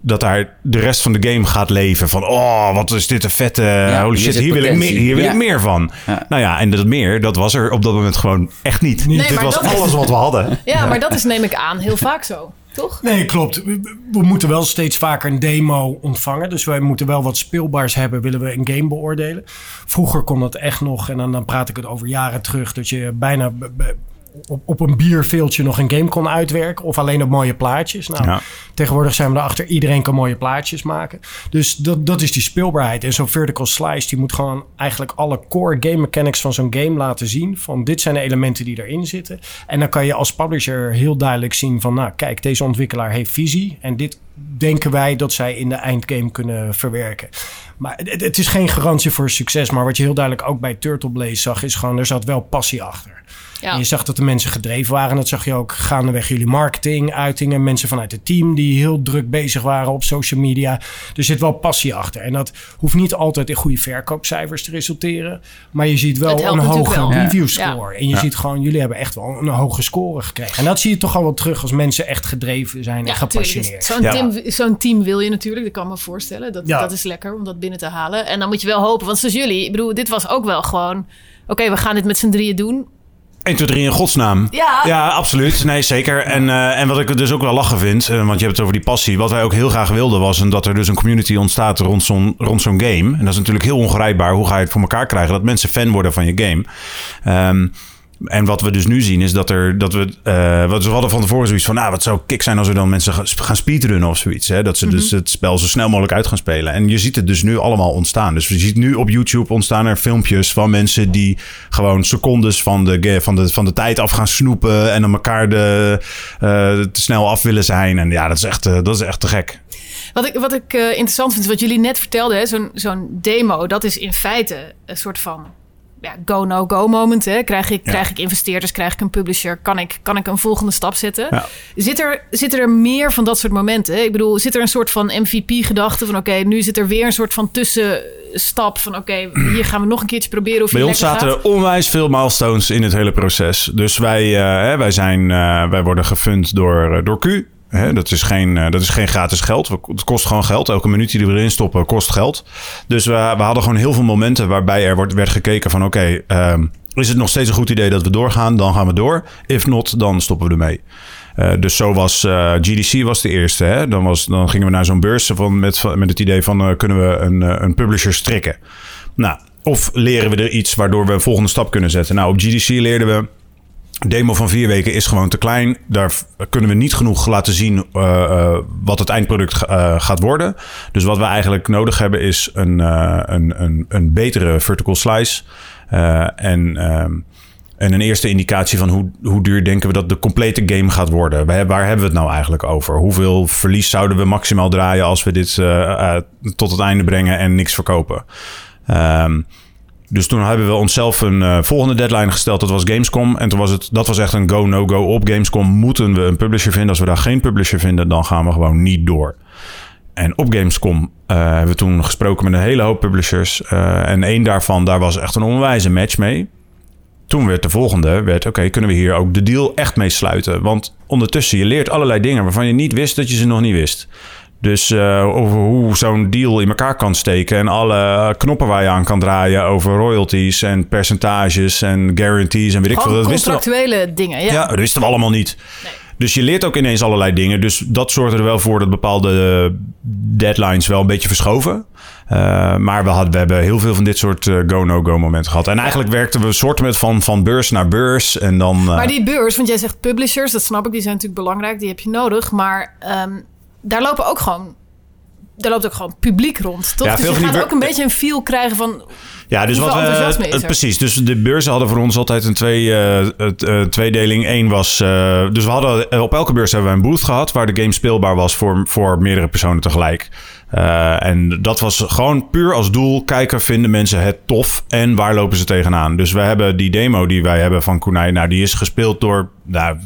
dat daar de rest van de game gaat leven. Van, oh, wat is dit een vette... Ja, holy shit, hier wil, ik meer, hier wil ja. ik meer van. Ja. Nou ja, en dat meer, dat was er op dat moment gewoon echt niet. Nee, dit was alles is... wat we hadden. Ja, maar dat is, neem ik aan, heel vaak zo. Toch? Nee, klopt. We moeten wel steeds vaker een demo ontvangen. Dus wij moeten wel wat speelbaars hebben, willen we een game beoordelen. Vroeger kon dat echt nog, en dan, dan praat ik het over jaren terug, dat je bijna op, op een bierveeltje nog een game kon uitwerken. Of alleen op mooie plaatjes. Nou, ja. tegenwoordig zijn we erachter. Iedereen kan mooie plaatjes maken. Dus dat, dat is die speelbaarheid. En zo'n vertical slice die moet gewoon eigenlijk alle core game mechanics van zo'n game laten zien. Van dit zijn de elementen die erin zitten. En dan kan je als publisher heel duidelijk zien van... Nou, kijk, deze ontwikkelaar heeft visie. En dit denken wij dat zij in de eindgame kunnen verwerken. Maar het, het is geen garantie voor succes. Maar wat je heel duidelijk ook bij Turtle Blaze zag... is gewoon, er zat wel passie achter. Ja. En je zag dat de mensen gedreven waren. Dat zag je ook gaandeweg jullie marketing, uitingen. Mensen vanuit het team die heel druk bezig waren op social media. Er zit wel passie achter. En dat hoeft niet altijd in goede verkoopcijfers te resulteren. Maar je ziet wel een hoge wel. review score. En je ziet gewoon, jullie hebben echt wel een hoge score gekregen. En dat zie je toch al wel terug als mensen echt gedreven zijn en gepassioneerd. Zo'n team, zo'n team wil je natuurlijk, dat kan me voorstellen. Dat, dat is lekker om dat binnen te halen. En dan moet je wel hopen, want zoals jullie, ik bedoel, dit was ook wel gewoon... Oké, we gaan dit met z'n drieën doen 1, 2, 3 in godsnaam. Ja. Ja, absoluut. Nee, zeker. En, uh, en wat ik dus ook wel lachen vind, uh, want je hebt het over die passie. Wat wij ook heel graag wilden was dat er dus een community ontstaat rond zo'n rond zo'n game. En dat is natuurlijk heel ongrijpbaar. Hoe ga je het voor elkaar krijgen dat mensen fan worden van je game? Um, en wat we dus nu zien is dat er dat we. Uh, wat we hadden van tevoren zoiets van. Nou, wat zou kick zijn als we dan mensen gaan speedrunnen of zoiets. Hè? Dat ze dus Mhm. het spel zo snel mogelijk uit gaan spelen. En je ziet het dus nu allemaal ontstaan. Dus je ziet nu op YouTube ontstaan er filmpjes van mensen die gewoon secondes van de, van de, van de tijd af gaan snoepen. En dan elkaar de, uh, te snel af willen zijn. En ja, dat is echt, uh, dat is echt te gek. Wat ik, wat ik interessant vind, wat jullie net vertelden, hè, zo'n zo'n demo, dat is in feite een soort van ja, go-no-go moment. Hè? Krijg, ik, Ja. krijg ik investeerders, krijg ik een publisher? Kan ik, kan ik een volgende stap zetten? Ja. Zit, er, zitten er meer van dat soort momenten? Ik bedoel, zit er een soort van MVP-gedachte van... oké, nu zit er weer een soort van tussenstap van... oké, hier gaan we nog een keertje proberen of Bij ons zaten gaat. er onwijs veel milestones in het hele proces. Dus wij, eh, wij, zijn, eh, wij worden gefund door, eh, door Q. Dat, is geen, eh, dat is geen gratis geld. Het kost gewoon geld. Elke minuut die we erin stoppen kost geld. Dus we, we hadden gewoon heel veel momenten waarbij er wordt, werd gekeken van... oké, ehm, is het nog steeds een goed idee dat we doorgaan? Dan gaan we door. If not, dan stoppen we ermee. Eh, dus zo was eh, GDC was de eerste. Hè? Dan, was, dan gingen we naar zo'n beurs van, met, met het idee van... kunnen we een, een publisher strikken? Nou, of leren we er iets waardoor we een volgende stap kunnen zetten? Nou, op GDC leerden we. Demo van vier weken is gewoon te klein. Daar kunnen we niet genoeg laten zien eh, eh, wat het eindproduct eh, gaat worden. Dus wat we eigenlijk nodig hebben is een, een, een, een betere vertical slice. En, ehm, en een eerste indicatie van hoe, hoe duur denken we dat de complete game gaat worden. Waar, hebben we het nou eigenlijk over? Hoeveel verlies zouden we maximaal draaien als we dit tot het einde brengen en niks verkopen? Ehm, dus toen hebben we onszelf een eh, volgende deadline gesteld. Dat was Gamescom. En toen was het, dat was echt een go, no go. Op Gamescom moeten we een publisher vinden. Als we daar geen publisher vinden, dan gaan we gewoon niet door. En op Gamescom eh, hebben we toen gesproken met een hele hoop publishers. Eh, en één daarvan, daar was echt een onwijze match mee. Toen werd de volgende, werd oké, kunnen we hier ook de deal echt mee sluiten? Want ondertussen, je leert allerlei dingen waarvan je niet wist dat je ze nog niet wist. Dus eh, over hoe zo'n deal in elkaar kan steken en alle knoppen waar je aan kan draaien over royalties en percentages en guarantees en weet ik veel. Dat wisten we, contractuele dingen, ja. ja, dat wisten we allemaal niet. Dus je leert ook ineens allerlei dingen. Dus dat zorgde er wel voor dat bepaalde deadlines wel een beetje verschoven. Eh, maar we, hadden, we hebben heel veel van dit soort eh, go-no-go momenten gehad. En eigenlijk werkten we soort met van, van beurs naar beurs. En dan, Maar die beurs, want jij zegt publishers, dat snap ik, die zijn natuurlijk belangrijk, die heb je nodig. Maar ehm, daar lopen ook gewoon, daar loopt ook gewoon publiek rond, toch? Ja, dus je gaat ook een beetje een feel krijgen van, Ja, dus wat we. er? precies. Dus de beurzen hadden voor ons altijd een twee, eh, het, eh, tweedeling. Eén was. eh, dus we hadden eh, op elke beurs hebben we een booth gehad. waar de game speelbaar was voor, voor meerdere personen tegelijk. Eh, en dat was gewoon puur als doel. Kijken, vinden mensen het tof en waar lopen ze tegenaan? Dus we hebben die demo die wij hebben van Kunai. Nou, die is gespeeld door. Nou,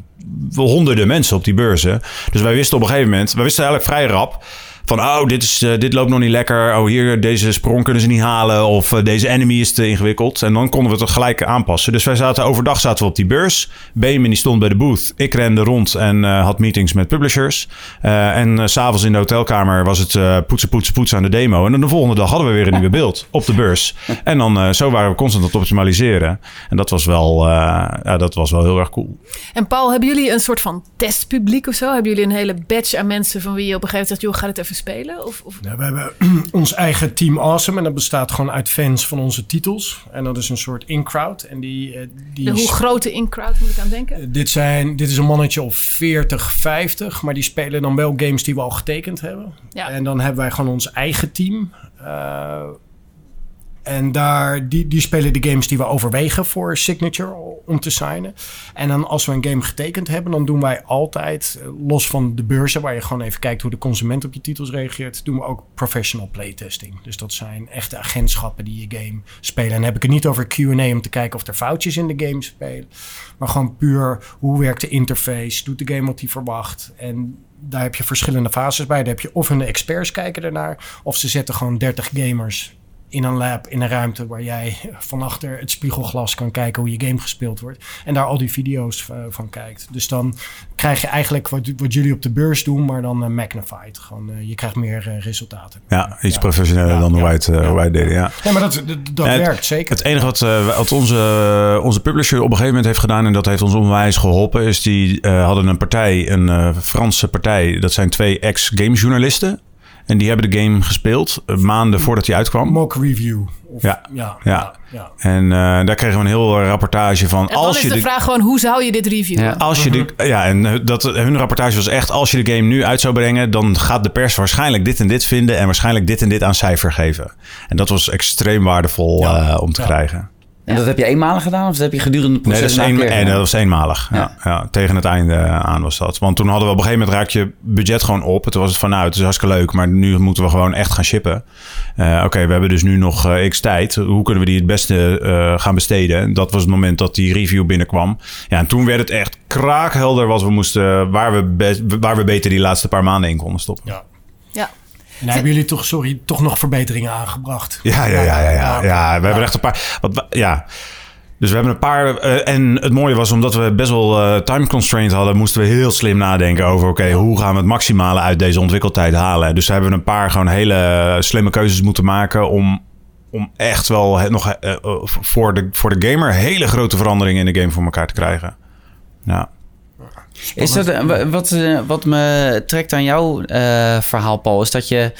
honderden mensen op die beurzen. Dus wij wisten op een gegeven moment. Wij wisten eigenlijk vrij rap. Van, oh, dit, is, eh, dit loopt nog niet lekker. Oh, hier, deze sprong kunnen ze niet halen. Of eh, deze enemy is te ingewikkeld. En dan konden we het gelijk aanpassen. Dus wij zaten overdag zaten we op die beurs. Benjamin die stond bij de booth. Ik rende rond en eh, had meetings met publishers. En s s'avonds in de hotelkamer was het poetsen, poetsen, poetsen aan de demo. En dan de volgende dag hadden we weer een nieuwe beeld op de beurs. En dan zo waren we constant aan het optimaliseren. En dat was wel, ja, dat was wel heel erg cool. En Paul, hebben jullie een soort van testpubliek of zo? Hebben jullie een hele batch aan mensen van wie je op een gegeven moment zegt, joh, ga dit even spelen? Of, of... Ja, we hebben ons eigen Team Awesome en dat bestaat gewoon uit fans van onze titels. En dat is een soort in-crowd. En die, eh, die De, hoe grote in-crowd moet ik aan denken? dit, zijn, dit is een mannetje of 40, 50, maar die spelen dan wel games die we al getekend hebben. Ja. En dan hebben wij gewoon ons eigen team. Eh, en daar, die, die spelen de games die we overwegen voor Signature om te signen. En dan als we een game getekend hebben, dan doen wij altijd, eh, los van de beurzen, waar je gewoon even kijkt hoe de consument op je titels reageert, doen we ook professional playtesting. Dus dat zijn echte agentschappen die je game spelen. En dan heb ik het niet over QA om te kijken of er foutjes in de game spelen. Maar gewoon puur hoe werkt de interface, doet de game wat hij verwacht. En daar heb je verschillende fases bij. Daar heb je of hun experts kijken ernaar, of ze zetten gewoon 30 gamers in een lab, in een ruimte waar jij van achter het spiegelglas kan kijken hoe je game gespeeld wordt. En daar al die video's eh, van kijkt. Dus dan krijg je eigenlijk wat, wat jullie op de beurs doen, maar dan eh, magnified. Gewoon, eh, je krijgt meer resultaten. Ja, iets Ja. professioneler Ja, dan hoe, ja, wij het, hoe wij het deden. Ja. Ja, maar dat, dat, dat Ja, het- werkt zeker. Het enige wat, wat onze, onze publisher op een gegeven moment heeft gedaan, en dat heeft ons onwijs geholpen, is die hadden een partij, een Franse partij. Dat zijn twee ex-gamejournalisten. En die hebben de game gespeeld eh, maanden voordat hij uitkwam. Mock review. Of, Ja. ja, Ja. ja, ja. En eh, daar kregen we een heel rapportage van. En dan als is je de, de, vraag gewoon, hoe zou je dit reviewen? Ja. als je de, ja, en eh, dat, hun rapportage was echt: als je de game nu uit zou brengen, dan gaat de pers waarschijnlijk dit en dit vinden en waarschijnlijk dit en dit aan cijfer geven. En dat was extreem waardevol Ja. eh, om te Ja. krijgen. En Ja. dat heb je eenmalig gedaan of dat heb je gedurende het Nee, dat, proces is een een, keer en dat was eenmalig. Ja. Ja, tegen het einde aan was dat. Want toen hadden we op een gegeven moment raak je budget gewoon op. Toen was het van nou, het is hartstikke leuk, maar nu moeten we gewoon echt gaan shippen. Eh, Oké, we hebben dus nu nog eh, x tijd. Hoe kunnen we die het beste eh, gaan besteden? En dat was het moment dat die review binnenkwam. Ja, en toen werd het echt kraakhelder wat we moesten, waar we, waar we beter die laatste paar maanden in konden stoppen. Ja. En hebben jullie toch, sorry, toch nog verbeteringen aangebracht? Ja, ja, ja, ja. ja, ja we hebben echt een paar. Wat, ja. Dus we hebben een paar. eh, en het mooie was, omdat we best wel eh, time constraint hadden, moesten we heel slim nadenken over: oké, hoe gaan we het maximale uit deze ontwikkeltijd halen? Dus hebben we een paar gewoon hele slimme keuzes moeten maken om. Om echt wel het nog eh, eh, voor, de, voor de gamer hele grote veranderingen in de game voor elkaar te krijgen. Ja. Is dat, eh, wa- wat, eh, wat me trekt aan jouw eh, verhaal, Paul, is dat je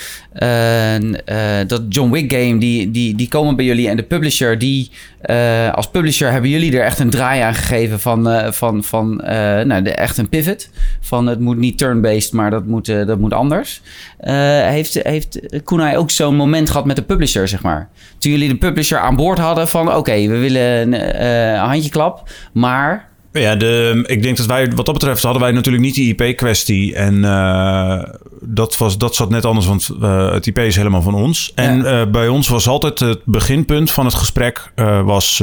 dat John Wick game, die, die, die komen bij jullie en de publisher, die als publisher hebben jullie er echt een draai aan gegeven van, van, van nou, de, echt een pivot. Van het moet niet turn-based, maar dat moet, dat moet anders. Heeft, heeft Kunai ook zo'n moment gehad met de publisher, zeg maar? Toen jullie de publisher aan boord hadden van oké, we willen een handjeklap, maar Ja, de, ik denk dat wij, wat dat betreft, hadden wij natuurlijk niet die IP-kwestie. En eh, dat, was, dat zat net anders, want eh, het IP is helemaal van ons. En Ja. eh, bij ons was altijd het beginpunt van het gesprek: was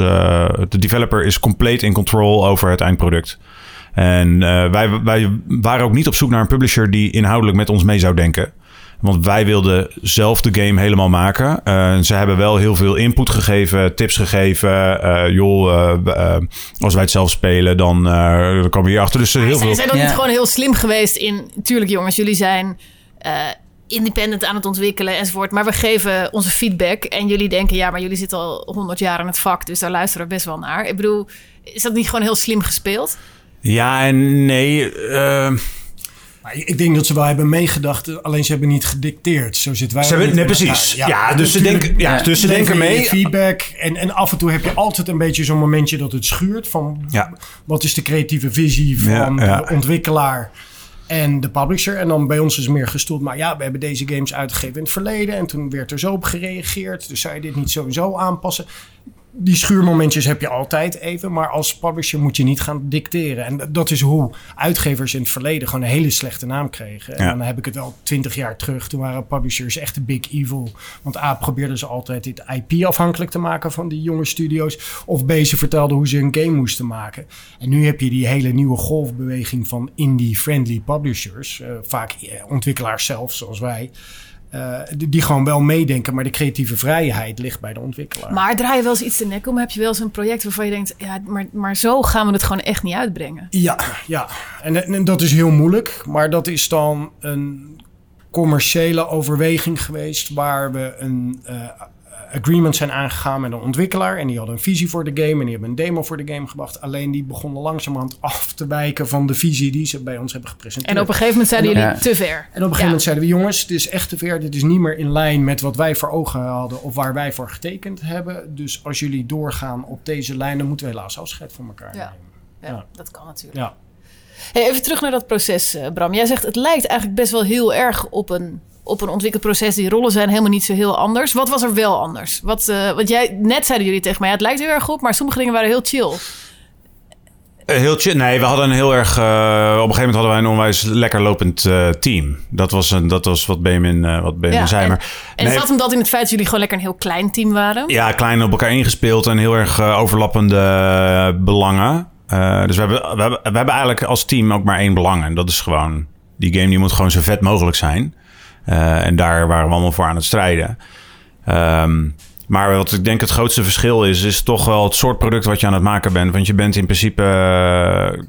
de developer is compleet in control over het eindproduct. En wij, wij waren ook niet op zoek naar een publisher die inhoudelijk met ons mee zou denken. Want wij wilden zelf de game helemaal maken. Eh, ze hebben wel heel veel input gegeven, tips gegeven. Eh, joh, eh, als wij het zelf spelen, dan, eh, dan komen we hierachter. Dus eh, heel Zijn, veel. zijn dat Ja. niet gewoon heel slim geweest in... Tuurlijk jongens, jullie zijn eh, independent aan het ontwikkelen enzovoort. Maar we geven onze feedback. En jullie denken, ja, maar jullie zitten al 100 jaar in het vak. Dus daar luisteren we best wel naar. Ik bedoel, is dat niet gewoon heel slim gespeeld? Ja en nee. eh, Maar ik denk dat ze wel hebben meegedacht, alleen ze hebben niet gedicteerd. Zo zitten wij. ze hebben, nee, precies. Ja, dus, ze natuurlijk denken, ja, dus ze denken mee. Feedback. En, en af en toe heb je altijd een beetje zo'n momentje dat het schuurt. Van wat is de creatieve visie van de ontwikkelaar en de publisher. En dan bij ons is meer gestoeld. Maar ja, we hebben deze games uitgegeven in het verleden. En toen werd er zo op gereageerd. Dus zou je dit niet sowieso aanpassen? Die schuurmomentjes heb je altijd even. Maar als publisher moet je niet gaan dicteren. En dat is hoe uitgevers in het verleden gewoon een hele slechte naam kregen. En Ja. dan heb ik het wel twintig jaar terug. Toen waren publishers echt de big evil. Want A, probeerden ze altijd dit IP afhankelijk te maken van die jonge studio's. Of B, ze vertelden hoe ze een game moesten maken. En nu heb je die hele nieuwe golfbeweging van indie-friendly publishers. eh, vaak eh, ontwikkelaars zelf, zoals wij. Eh, die, die gewoon wel meedenken, maar de creatieve vrijheid ligt bij de ontwikkelaar. Maar draai je wel eens iets te nek om? Heb je wel eens een project waarvan je denkt... Ja, maar, maar zo gaan we het gewoon echt niet uitbrengen? Ja, ja. En, en dat is heel moeilijk. Maar dat is dan een commerciële overweging geweest waar we een eh, agreement zijn aangegaan met een ontwikkelaar. En die hadden een visie voor de game en die hebben een demo voor de game gebracht. Alleen die begonnen langzamerhand af te wijken van de visie die ze bij ons hebben gepresenteerd. En op een gegeven moment zeiden jullie Ja. te ver. En op een gegeven moment zeiden we: jongens, dit is echt te ver. Dit is niet meer in lijn met wat wij voor ogen hadden of waar wij voor getekend hebben. Dus als jullie doorgaan op deze lijn, dan moeten we helaas afscheid van elkaar Ja. nemen. Ja, Ja. dat kan natuurlijk. Ja. Hey, even terug naar dat proces, eh, Bram. Jij zegt het lijkt eigenlijk best wel heel erg op een, op een ontwikkelproces. Die rollen zijn helemaal niet zo heel anders. Wat was er wel anders? Wat, eh, want jij, net zeiden jullie tegen mij, ja, het lijkt heel erg op, maar sommige dingen waren heel chill. Eh, Heel chill. Nee, we hadden een heel erg. eh, op een gegeven moment hadden wij een onwijs lekker lopend team. Dat was, een, dat was wat Benjamin, eh, wat Benjamin Ja, zei. en- maar En nee, zat hem dat in het feit dat jullie gewoon lekker een heel klein team waren? Ja, klein op elkaar ingespeeld en heel erg overlappende belangen. Dus we hebben, we, hebben, we hebben eigenlijk als team ook maar één belang. En dat is gewoon, die game die moet gewoon zo vet mogelijk zijn. Eh, en daar waren we allemaal voor aan het strijden. Ehm, maar wat ik denk het grootste verschil is, is toch wel het soort product wat je aan het maken bent. Want je bent in principe, eh,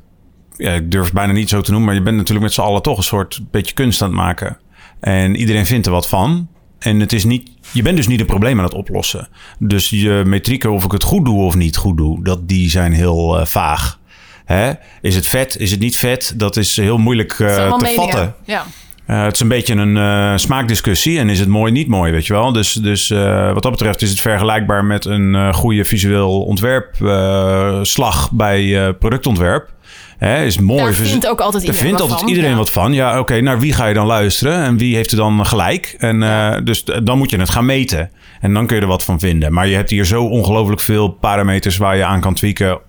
ja, ik durf het bijna niet zo te noemen, maar je bent natuurlijk met z'n allen toch een soort beetje kunst aan het maken. En iedereen vindt er wat van. En het is niet, je bent dus niet een probleem aan het oplossen. Dus je metrieken of ik het goed doe of niet goed doe, dat, die zijn heel eh, vaag. Hè? Is het vet? Is het niet vet? Dat is heel moeilijk allemaal te meningen. vatten. Ja. Eh, het is een beetje een eh, smaakdiscussie. En is het mooi, niet mooi, weet je wel? Dus, dus eh, wat dat betreft is het vergelijkbaar met een goede visueel ontwerpslag bij productontwerp. Hè, is mooi. Daar vindt ook altijd iedereen vindt wat altijd van, iedereen ja. wat van. Ja, oké, naar wie ga je dan luisteren? En wie heeft er dan gelijk? En dus dan moet je het gaan meten. En dan kun je er wat van vinden. Maar je hebt hier zo ongelooflijk veel parameters waar je aan kan tweaken.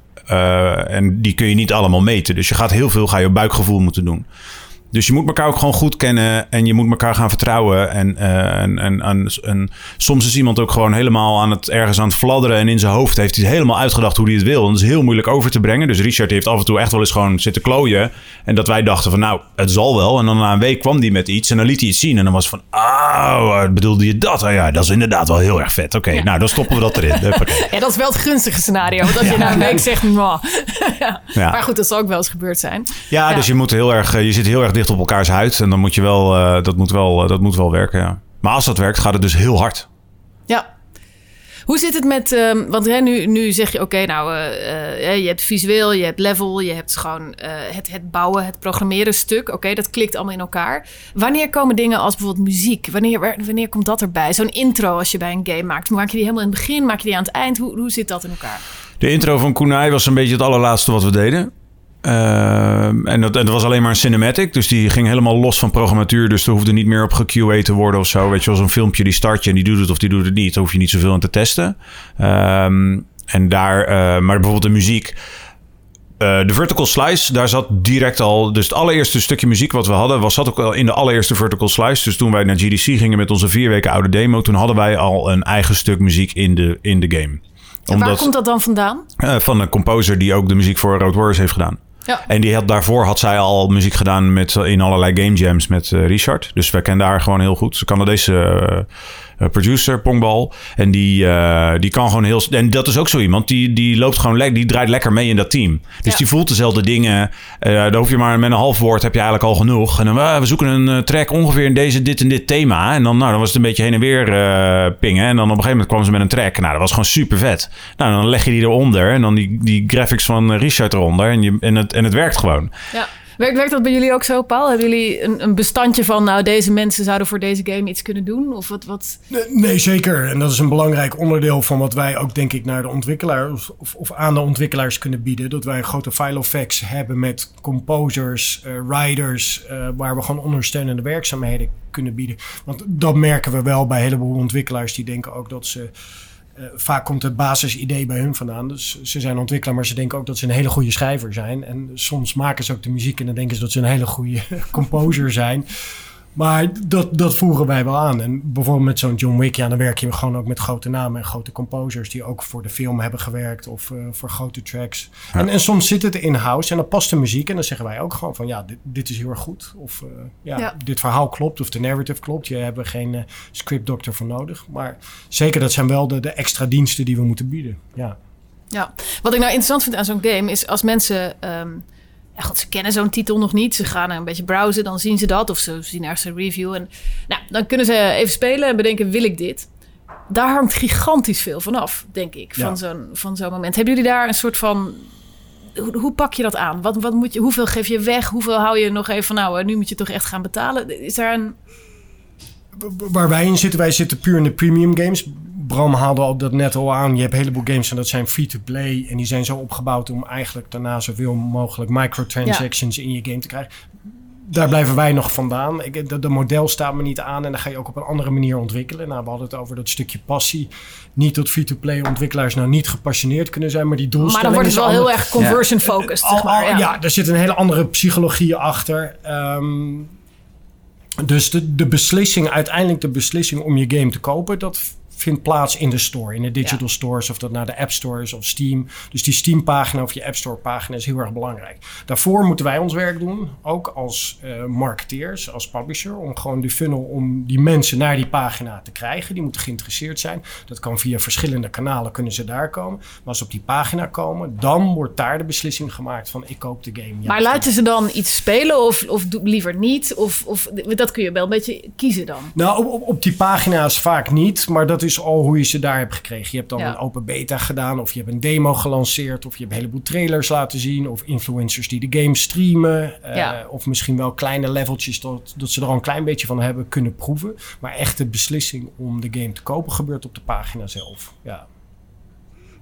en die kun je niet allemaal meten. Dus je gaat heel veel ga je op buikgevoel moeten doen. Dus je moet elkaar ook gewoon goed kennen en je moet elkaar gaan vertrouwen. En, eh, en, en, en, en soms is iemand ook gewoon helemaal aan het, ergens aan het fladderen. En in zijn hoofd heeft hij helemaal uitgedacht hoe hij het wil. En dat is heel moeilijk over te brengen. Dus Richard heeft af en toe echt wel eens gewoon zitten klooien. En dat wij dachten van nou, het zal wel. En dan na een week kwam hij met iets en dan liet hij het zien. En dan was het van, oh, bedoelde je dat? Oh ja, dat is inderdaad wel heel erg vet. Oké, nou dan stoppen we dat erin. Ja, dat is wel het gunstige scenario. Want als je na een week zegt, ja. Maar goed, dat zal ook wel eens gebeurd zijn. Ja, Ja. dus je, moet heel erg, eh, je zit heel erg dicht op elkaars huid. En dan moet je wel, eh, dat, moet wel, eh, dat moet wel werken, ja. Maar als dat werkt, gaat het dus heel hard. Ja. Hoe zit het met, ehm, want hè, nu, nu zeg je, oké, nou, eh, je hebt visueel, je hebt level, je hebt gewoon het, het bouwen, het programmeren stuk. Oké, dat klikt allemaal in elkaar. Wanneer komen dingen als bijvoorbeeld muziek? Wanneer, wanneer komt dat erbij? Zo'n intro als je bij een game maakt. Maak je die helemaal in het begin? Maak je die aan het eind? Hoe, hoe zit dat in elkaar? De intro van Kunai was een beetje het allerlaatste wat we deden. Ehm, en, dat, dat was alleen maar een cinematic. Dus die ging helemaal los van programmatuur. Dus er hoefde niet meer op geQA te worden of zo. Weet je wel, zo'n filmpje die start je en die doet het of die doet het niet. Daar hoef je niet zoveel aan te testen. Ehm, en daar, eh, maar bijvoorbeeld de muziek. Eh, de vertical slice, daar zat direct al. Dus het allereerste stukje muziek wat we hadden, was zat ook al in de allereerste vertical slice. Dus toen wij naar GDC gingen met onze vier weken oude demo, toen hadden wij al een eigen stuk muziek in de, in de game. En waar komt dat dan vandaan? Eh, van een composer die ook de muziek voor Road Warriors heeft gedaan. En die had, daarvoor had zij al muziek gedaan met, in allerlei game jams met eh, Richard. Dus wij kennen haar gewoon heel goed. Ze eh, producer, Pongbal. En die, eh, die kan gewoon heel... En dat is ook zo iemand, die, die loopt gewoon lekker, die draait lekker mee in dat team. Dus Ja. die voelt dezelfde dingen. Eh daar hoef je maar met een half woord heb je eigenlijk al genoeg. En dan, eh, we zoeken een eh, track ongeveer in deze, dit en dit thema. En dan, nou, dan was het een beetje heen en weer eh, pingen. En dan op een gegeven moment kwam ze met een track. Nou, dat was gewoon super vet. Nou, dan leg je die eronder. En dan die, die graphics van eh, Richard eronder. En, je, en, het, en het werkt gewoon. Ja. Werkt, werkt dat bij jullie ook zo, Paul? Hebben jullie een, een bestandje van, nou, deze mensen zouden voor deze game iets kunnen doen? Of wat? wat? Nee, zeker. En dat is een belangrijk onderdeel van wat wij ook, denk ik, naar de ontwikkelaars of, of aan de ontwikkelaars kunnen bieden. Dat wij een grote file of facts hebben met composers, eh, writers, eh, waar we gewoon ondersteunende werkzaamheden kunnen bieden. Want dat merken we wel bij een heleboel ontwikkelaars die denken ook dat ze. Eh, vaak komt het basisidee bij hun vandaan. Dus ze zijn ontwikkelaar, maar ze denken ook dat ze een hele goede schrijver zijn. En soms maken ze ook de muziek en dan denken ze dat ze een hele goede composer zijn. Maar dat, dat voegen wij wel aan. En bijvoorbeeld met zo'n John Wick, ja, dan werk je gewoon ook met grote namen en grote composers die ook voor de film hebben gewerkt of eh, voor grote tracks. En, en soms zit het in-house en dan past de muziek en dan zeggen wij ook gewoon van ja, dit, dit is heel erg goed. Of eh, ja, Ja. dit verhaal klopt of de narrative klopt. Je hebt er geen eh, script doctor voor nodig. Maar zeker, dat zijn wel de, de extra diensten die we moeten bieden. Ja. Ja. Wat ik nou interessant vind aan zo'n game is als mensen. ehm, god, ze kennen zo'n titel nog niet. Ze gaan een beetje browsen, dan zien ze dat. Of ze zien ergens een review. En nou, dan kunnen ze even spelen en bedenken: wil ik dit? Daar hangt gigantisch veel vanaf, denk ik, van zo'n van zo'n moment. Hebben jullie daar een soort van. Hoe, hoe pak je dat aan? Wat, wat moet je, hoeveel geef je weg? Hoeveel hou je nog even van, nou, nu moet je toch echt gaan betalen? Is daar een... Waar wij in zitten, wij zitten puur in de premium games. Bram haalde al dat net al aan. Je hebt een heleboel games en dat zijn free-to-play. En die zijn zo opgebouwd om eigenlijk daarna zoveel mogelijk microtransactions in je game te krijgen. Daar blijven wij nog vandaan. Ik, dat, dat model staat me niet aan en dan ga je ook op een andere manier ontwikkelen. Nou, we hadden het over dat stukje passie. Niet dat free-to-play ontwikkelaars nou niet gepassioneerd kunnen zijn, maar die Maar doelstelling dan wordt het wel heel erg conversion-focused, zeg maar. ja. ja, daar zit een hele andere psychologie achter. Ehm, dus de, de beslissing, uiteindelijk de beslissing om je game te kopen, dat vindt plaats in de store, in de digital stores, of dat naar de App Store is of Steam. Dus die Steam-pagina of je App Store-pagina is heel erg belangrijk. Daarvoor moeten wij ons werk doen, ook als eh, marketeers, als publisher, om gewoon die funnel, om die mensen naar die pagina te krijgen. Die moeten geïnteresseerd zijn. Dat kan via verschillende kanalen, kunnen ze daar komen. Maar als ze op die pagina komen, dan wordt daar de beslissing gemaakt van ik koop de game. ja Maar laten ze dan iets spelen of, of liever niet? Of, of, dat kun je wel een beetje kiezen dan. Nou, op, op, op die pagina's vaak niet, maar dat is al hoe je ze daar hebt gekregen. Je hebt dan Ja. een open beta gedaan, of je hebt een demo gelanceerd, of je hebt een heleboel trailers laten zien, of influencers die de game streamen, eh, Ja. of misschien wel kleine leveltjes dat, dat ze er al een klein beetje van hebben kunnen proeven. Maar echt de beslissing om de game te kopen gebeurt op de pagina zelf. Ja.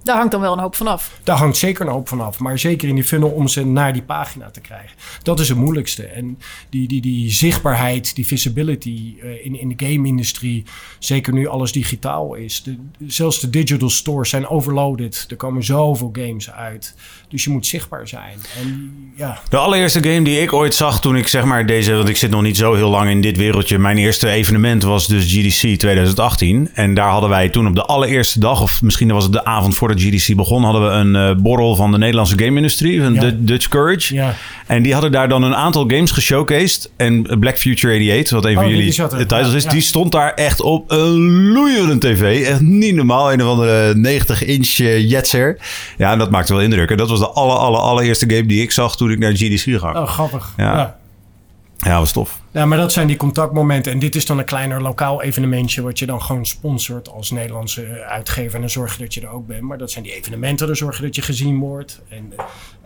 Daar hangt dan wel een hoop vanaf. Daar hangt zeker een hoop vanaf. Maar zeker in die funnel om ze naar die pagina te krijgen. Dat is het moeilijkste. En die, die, die zichtbaarheid, die visibility uh, in, in de game-industrie. Zeker nu alles digitaal is. De, zelfs de digital stores zijn overloaded. Er komen zoveel games uit. Dus je moet zichtbaar zijn. En, ja. De allereerste game die ik ooit zag toen ik zeg maar deze... Want ik zit nog niet zo heel lang in dit wereldje. Mijn eerste evenement was dus GDC 2018. En daar hadden wij toen op de allereerste dag... Of misschien was het de avond voor de GDC begon... hadden we een uh, borrel van de Nederlandse game-industrie. Van ja. Dutch Courage. Ja. En die hadden daar dan een aantal games geshowcased. En Black Future 88, wat een van oh, jullie de titles is... die stond daar echt op een loeiende tv. Echt niet normaal. Een of andere 90-inch uh, jetser. Ja, en dat maakte wel indruk. En dat was de aller, aller, allereerste game die ik zag toen ik naar GDC ging. Oh, grappig. Ja. ja. Ja, was tof. Ja, maar dat zijn die contactmomenten. En dit is dan een kleiner lokaal evenementje... wat je dan gewoon sponsort als Nederlandse uitgever. En dan zorg je dat je er ook bent. Maar dat zijn die evenementen. Dan zorg je dat je gezien wordt. En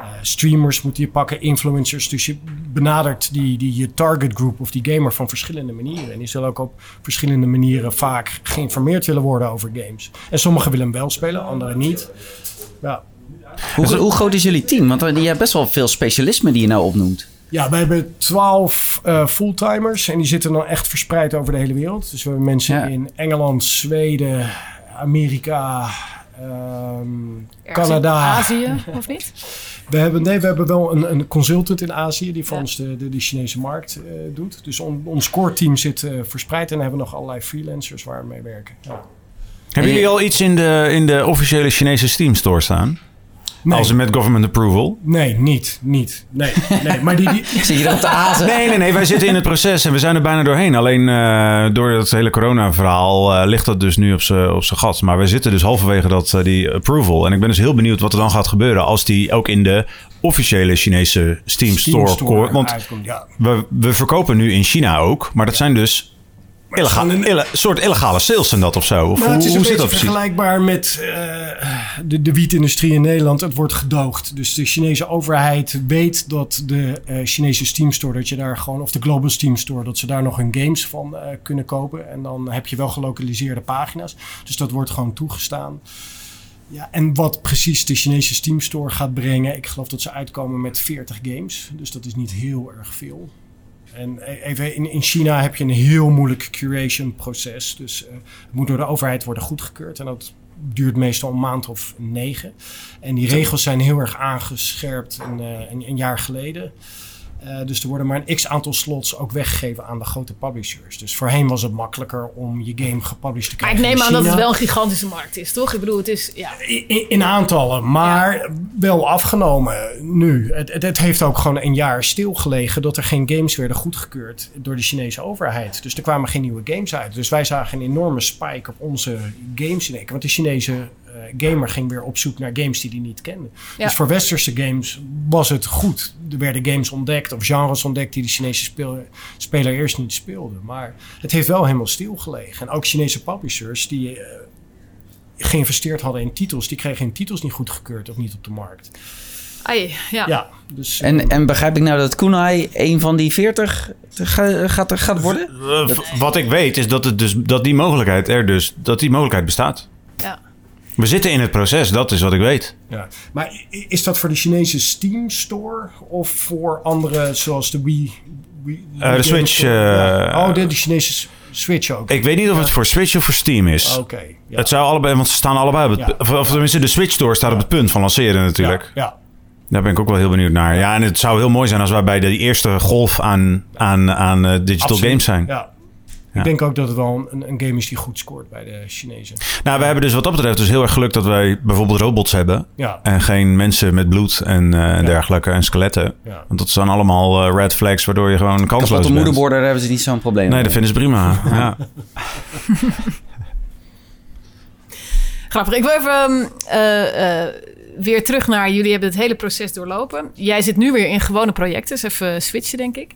uh, streamers moet je pakken, influencers. Dus je benadert die, die je target group of die gamer van verschillende manieren. En die zullen ook op verschillende manieren vaak geïnformeerd willen worden over games. En sommigen willen hem wel spelen, anderen niet. Ja. Hoe, hoe groot is jullie team? Want je hebt best wel veel specialismen die je nou opnoemt. Ja, wij hebben twaalf uh, fulltimers en die zitten dan echt verspreid over de hele wereld. Dus we hebben mensen ja. in Engeland, Zweden, Amerika, um, Canada. Azië, of niet? We hebben, nee, we hebben wel een, een consultant in Azië die voor ja. ons de, de, de, Chinese markt uh, doet. Dus on, ons core team zit uh, verspreid en hebben we nog allerlei freelancers waar we mee werken. Ja. Hebben jullie al iets in de, in de officiële Chinese Steam Store staan? Nee. Als met government approval? Nee, niet. Niet. Nee, nee. Maar die, die... Zie je dat te azen? Nee, nee, nee. Wij zitten in het proces en we zijn er bijna doorheen. Alleen uh, door het hele corona-verhaal uh, ligt dat dus nu op zijn gat. Maar we zitten dus halverwege dat, uh, die approval. En ik ben dus heel benieuwd wat er dan gaat gebeuren als die ook in de officiële Chinese Steam, Steam Store komt. Want uitkomt, ja. we, we verkopen nu in China ook. Maar dat ja. zijn dus Illegaal, een ille, soort illegale sales en dat of zo? Of nou, hoe, het is hoe een zit dat vergelijkbaar met uh, de, de wietindustrie in Nederland. Het wordt gedoogd. Dus de Chinese overheid weet dat de uh, Chinese Steam Store, dat je daar gewoon, of de Global Steam Store, dat ze daar nog hun games van uh, kunnen kopen. En dan heb je wel gelokaliseerde pagina's. Dus dat wordt gewoon toegestaan. Ja, en wat precies de Chinese Steam Store gaat brengen, ik geloof dat ze uitkomen met 40 games. Dus dat is niet heel erg veel. En even in, in China heb je een heel moeilijk curation proces. Dus uh, het moet door de overheid worden goedgekeurd. En dat duurt meestal een maand of negen. En die regels zijn heel erg aangescherpt een, een, een jaar geleden. Uh, dus er worden maar een x aantal slots ook weggegeven aan de grote publishers. Dus voorheen was het makkelijker om je game gepublished te krijgen. Maar ik neem aan dat het wel een gigantische markt is, toch? Ik bedoel, het is. Ja. In, in aantallen, maar ja. wel afgenomen nu. Het, het, het, heeft ook gewoon een jaar stilgelegen dat er geen games werden goedgekeurd door de Chinese overheid. Dus er kwamen geen nieuwe games uit. Dus wij zagen een enorme spike op onze games in één. Want de Chinese gamer ging weer op zoek naar games die hij niet kende. Ja. Dus voor westerse games was het goed. Er werden games ontdekt of genres ontdekt die de Chinese speel, speler eerst niet speelde. Maar het heeft wel helemaal stilgelegen. En ook Chinese publishers die uh, geïnvesteerd hadden in titels, die kregen hun titels niet goedgekeurd of niet op de markt. Ai, ja. ja dus, en, uh, en begrijp ik nou dat Kunai een van die 40 gaat, gaat worden? Dat... Wat ik weet is dat, het dus, dat die mogelijkheid er dus dat die mogelijkheid bestaat. Ja. We zitten in het proces, dat is wat ik weet. Ja. Maar is dat voor de Chinese Steam Store of voor andere zoals de Wii? Wii uh, de Switch. Uh, ja. Oh, de, de, Chinese Switch ook. Ik weet niet of het voor Switch of voor Steam is. Oké. Okay, ja. Het zou allebei, want ze staan allebei op het, of tenminste de Switch Store staat op het punt van lanceren natuurlijk. Ja. Daar ben ik ook wel heel benieuwd naar. Ja, en het zou heel mooi zijn als wij bij de eerste golf aan, aan, aan uh, digital Absoluut. games zijn. Ja. Ik denk ook dat het wel een, een, game is die goed scoort bij de Chinezen. Nou, we hebben dus wat dat betreft dus heel erg geluk dat wij bijvoorbeeld robots hebben. Ja. En geen mensen met bloed en uh, ja. dergelijke en skeletten. Ja. Want dat zijn allemaal uh, red flags waardoor je gewoon kansloos bent. Op de moederborden hebben ze niet zo'n probleem. Nee, dat vinden ze prima. ja. Grappig. Ik wil even uh, weer terug naar... Jullie hebben het hele proces doorlopen. Jij zit nu weer in gewone projecten. Dus even switchen, denk ik.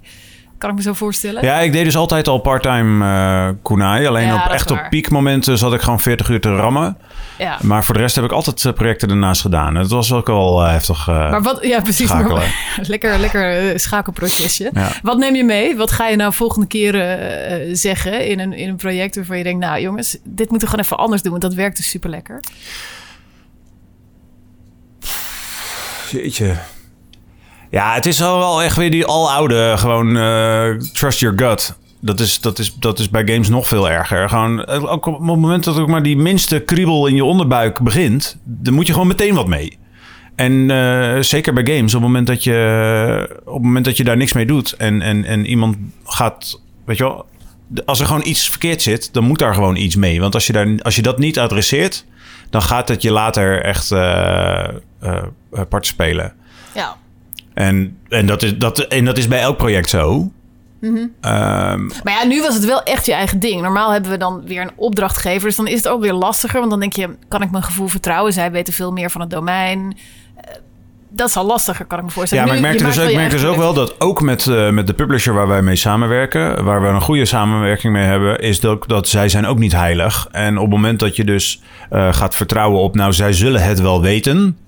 Kan ik me zo voorstellen? Ja, ik deed dus altijd al parttime uh, kunai. Alleen ja, op echt op piekmomenten zat ik gewoon 40 uur te rammen. Ja. Maar voor de rest heb ik altijd uh, projecten ernaast gedaan. Het was ook wel uh, heftig. maar wat, ja, precies. Maar, lekker lekker schakelprocesje. Ja. Wat neem je mee? Wat ga je nou volgende keer zeggen in een, in een project waarvan je denkt, nou jongens, dit moeten we gewoon even anders doen, want dat werkt dus super lekker. jeetje. Ja, het is al wel echt weer die aloude, gewoon uh, trust your gut. Dat is, dat, is, dat is bij games nog veel erger. Gewoon, ook op het moment dat ook maar die minste kriebel in je onderbuik begint, dan moet je gewoon meteen wat mee. En uh, zeker bij games, op het moment dat je, op het moment dat je daar niks mee doet en, en, en iemand gaat, weet je wel, als er gewoon iets verkeerd zit, dan moet daar gewoon iets mee. Want als je, daar, als je dat niet adresseert, dan gaat het je later echt uh, part spelen. Ja. En, en, dat is, dat, en dat is bij elk project zo. Mm -hmm. um, maar ja, nu was het wel echt je eigen ding. Normaal hebben we dan weer een opdrachtgever. Dus dan is het ook weer lastiger. Want dan denk je, kan ik mijn gevoel vertrouwen? Zij weten veel meer van het domein dat is al lastiger, kan ik me voorstellen. Ja, maar ik merkte dus, ik merk dus ook wel dat ook met, uh, met de publisher waar wij mee samenwerken, waar we een goede samenwerking mee hebben, is dat, dat zij zijn ook niet heilig. En op het moment dat je dus uh, gaat vertrouwen op, nou, zij zullen het wel weten.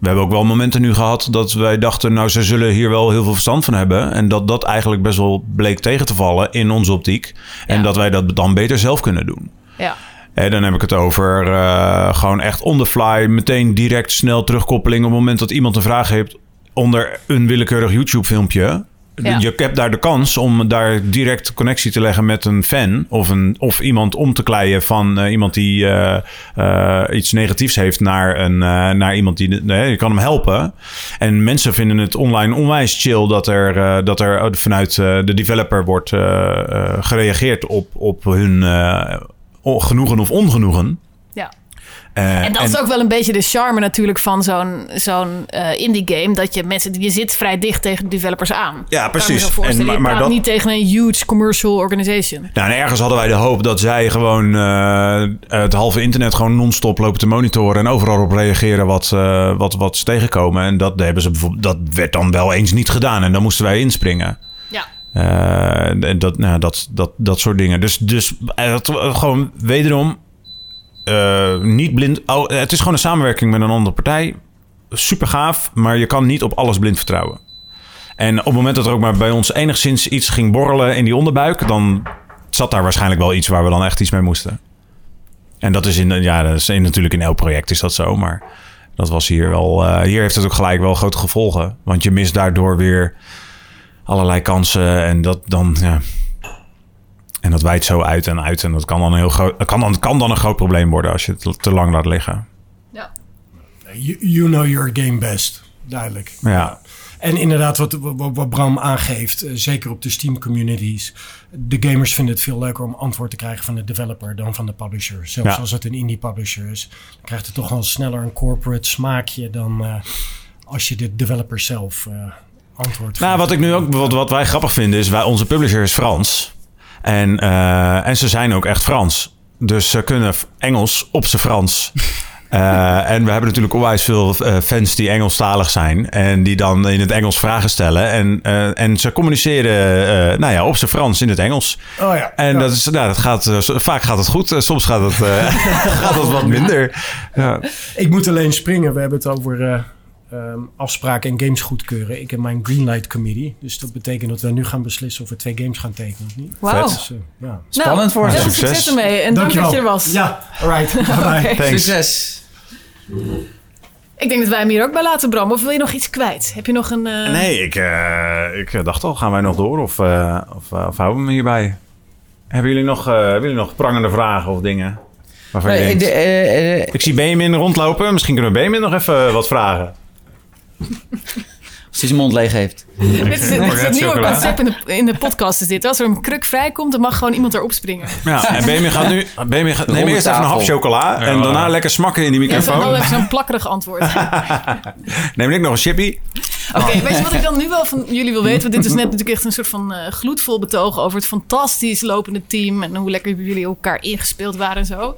We hebben ook wel momenten nu gehad dat wij dachten, nou, ze zullen hier wel heel veel verstand van hebben. En dat dat eigenlijk best wel bleek tegen te vallen in onze optiek. En ja. dat wij dat dan beter zelf kunnen doen. Ja. En dan heb ik het over uh, gewoon echt on the fly, meteen direct snel terugkoppeling op het moment dat iemand een vraag heeft onder een willekeurig YouTube-filmpje. Je hebt daar de kans om daar direct connectie te leggen met een fan of, een, of iemand om te kleien van uh, iemand die uh, uh, iets negatiefs heeft naar, een, naar iemand die je kan hem helpen. En mensen vinden het online onwijs chill dat er, dat er vanuit de developer wordt gereageerd op, op hun genoegen of ongenoegen. Uh, en dat en, is ook wel een beetje de charme natuurlijk van zo'n zo'n uh, indie game. Dat je mensen, je zit vrij dicht tegen de developers aan. Ja, precies. En, maar, maar dat... niet tegen een huge commercial organization. Nou, en ergens hadden wij de hoop dat zij gewoon uh, het halve internet gewoon non-stop lopen te monitoren. En overal op reageren wat, wat, wat ze tegenkomen. En dat, hebben ze bijvoorbeeld, dat werd dan wel eens niet gedaan. En dan moesten wij inspringen. Ja. Uh, dat, nou, dat, dat, dat soort dingen. Dus, dus uh, gewoon wederom uh, niet blind. Oh, het is gewoon een samenwerking met een andere partij. Super gaaf, maar je kan niet op alles blind vertrouwen. En op het moment dat er ook maar bij ons enigszins iets ging borrelen in die onderbuik, dan zat daar waarschijnlijk wel iets waar we dan echt iets mee moesten. En dat is in, ja, dat is natuurlijk in elk project is dat zo, maar dat was hier wel. hier heeft het ook gelijk wel grote gevolgen, want je mist daardoor weer allerlei kansen. En dat dan, ja. En dat wijdt zo uit en uit. En dat kan dan een heel groot, kan dan, kan dan een groot probleem worden als je het te lang laat liggen. Ja. You, you know your game best. Duidelijk. Ja. En inderdaad, wat, wat, wat Bram aangeeft, uh, zeker op de Steam communities. De gamers vinden het veel leuker om antwoord te krijgen van de developer dan van de publisher. Zelfs ja. als het een indie publisher is. Dan krijgt het toch wel sneller een corporate smaakje dan uh, als je de developer zelf uh, antwoord. Nou, wat ik nu ook, wat, wat wij grappig vinden, is wij, onze publisher is Frans. En, uh, en ze zijn ook echt Frans. Dus ze kunnen Engels op zijn Frans. Uh, en we hebben natuurlijk onwijs veel uh, fans die Engelstalig zijn. En die dan in het Engels vragen stellen. En, uh, en ze communiceren nou ja, op zijn Frans in het Engels. Oh ja, en ja. Dat is, nou, dat gaat, vaak gaat het goed. soms gaat het, gaat het wat minder. Ja. Ik moet alleen springen. We hebben het over um, afspraken en games goedkeuren. Ik heb mijn Greenlight Committee. Dus dat betekent dat we nu gaan beslissen of we twee games gaan tekenen of niet. Wauw. Dus, uh, ja. Spannend nou, voor je. Succes. succes ermee. En dank, dank dat je er was. Ja, alright. okay. Succes. Ik denk dat wij hem hier ook bij laten, Bram. Of wil je nog iets kwijt? Heb je nog een... Uh... Nee, ik, uh, ik dacht al, gaan wij nog door? Of, uh, of, of houden we hem hierbij? Hebben jullie nog, hebben jullie nog prangende vragen of dingen? Waarvan nee, je denkt, de, ik zie Benjamin rondlopen. Misschien kunnen we Benjamin nog even wat vragen. Als hij zijn mond leeg heeft. dit is, dit is het nieuwe concept in de, in de podcast. Is dit. Als er een kruk vrijkomt, dan mag gewoon iemand erop springen. Ja, en Benjamin gaat nu... Benjamin gaat, neem eerst even een hap chocola. en daarna lekker smakken in die microfoon. Ja, even zo'n plakkerig antwoord. neem ik nog een chippy? Oké, okay, weet je wat ik dan nu wel van jullie wil weten? Want dit is net natuurlijk echt een soort van uh, gloedvol betoog over het fantastisch lopende team. En hoe lekker jullie elkaar ingespeeld waren en zo.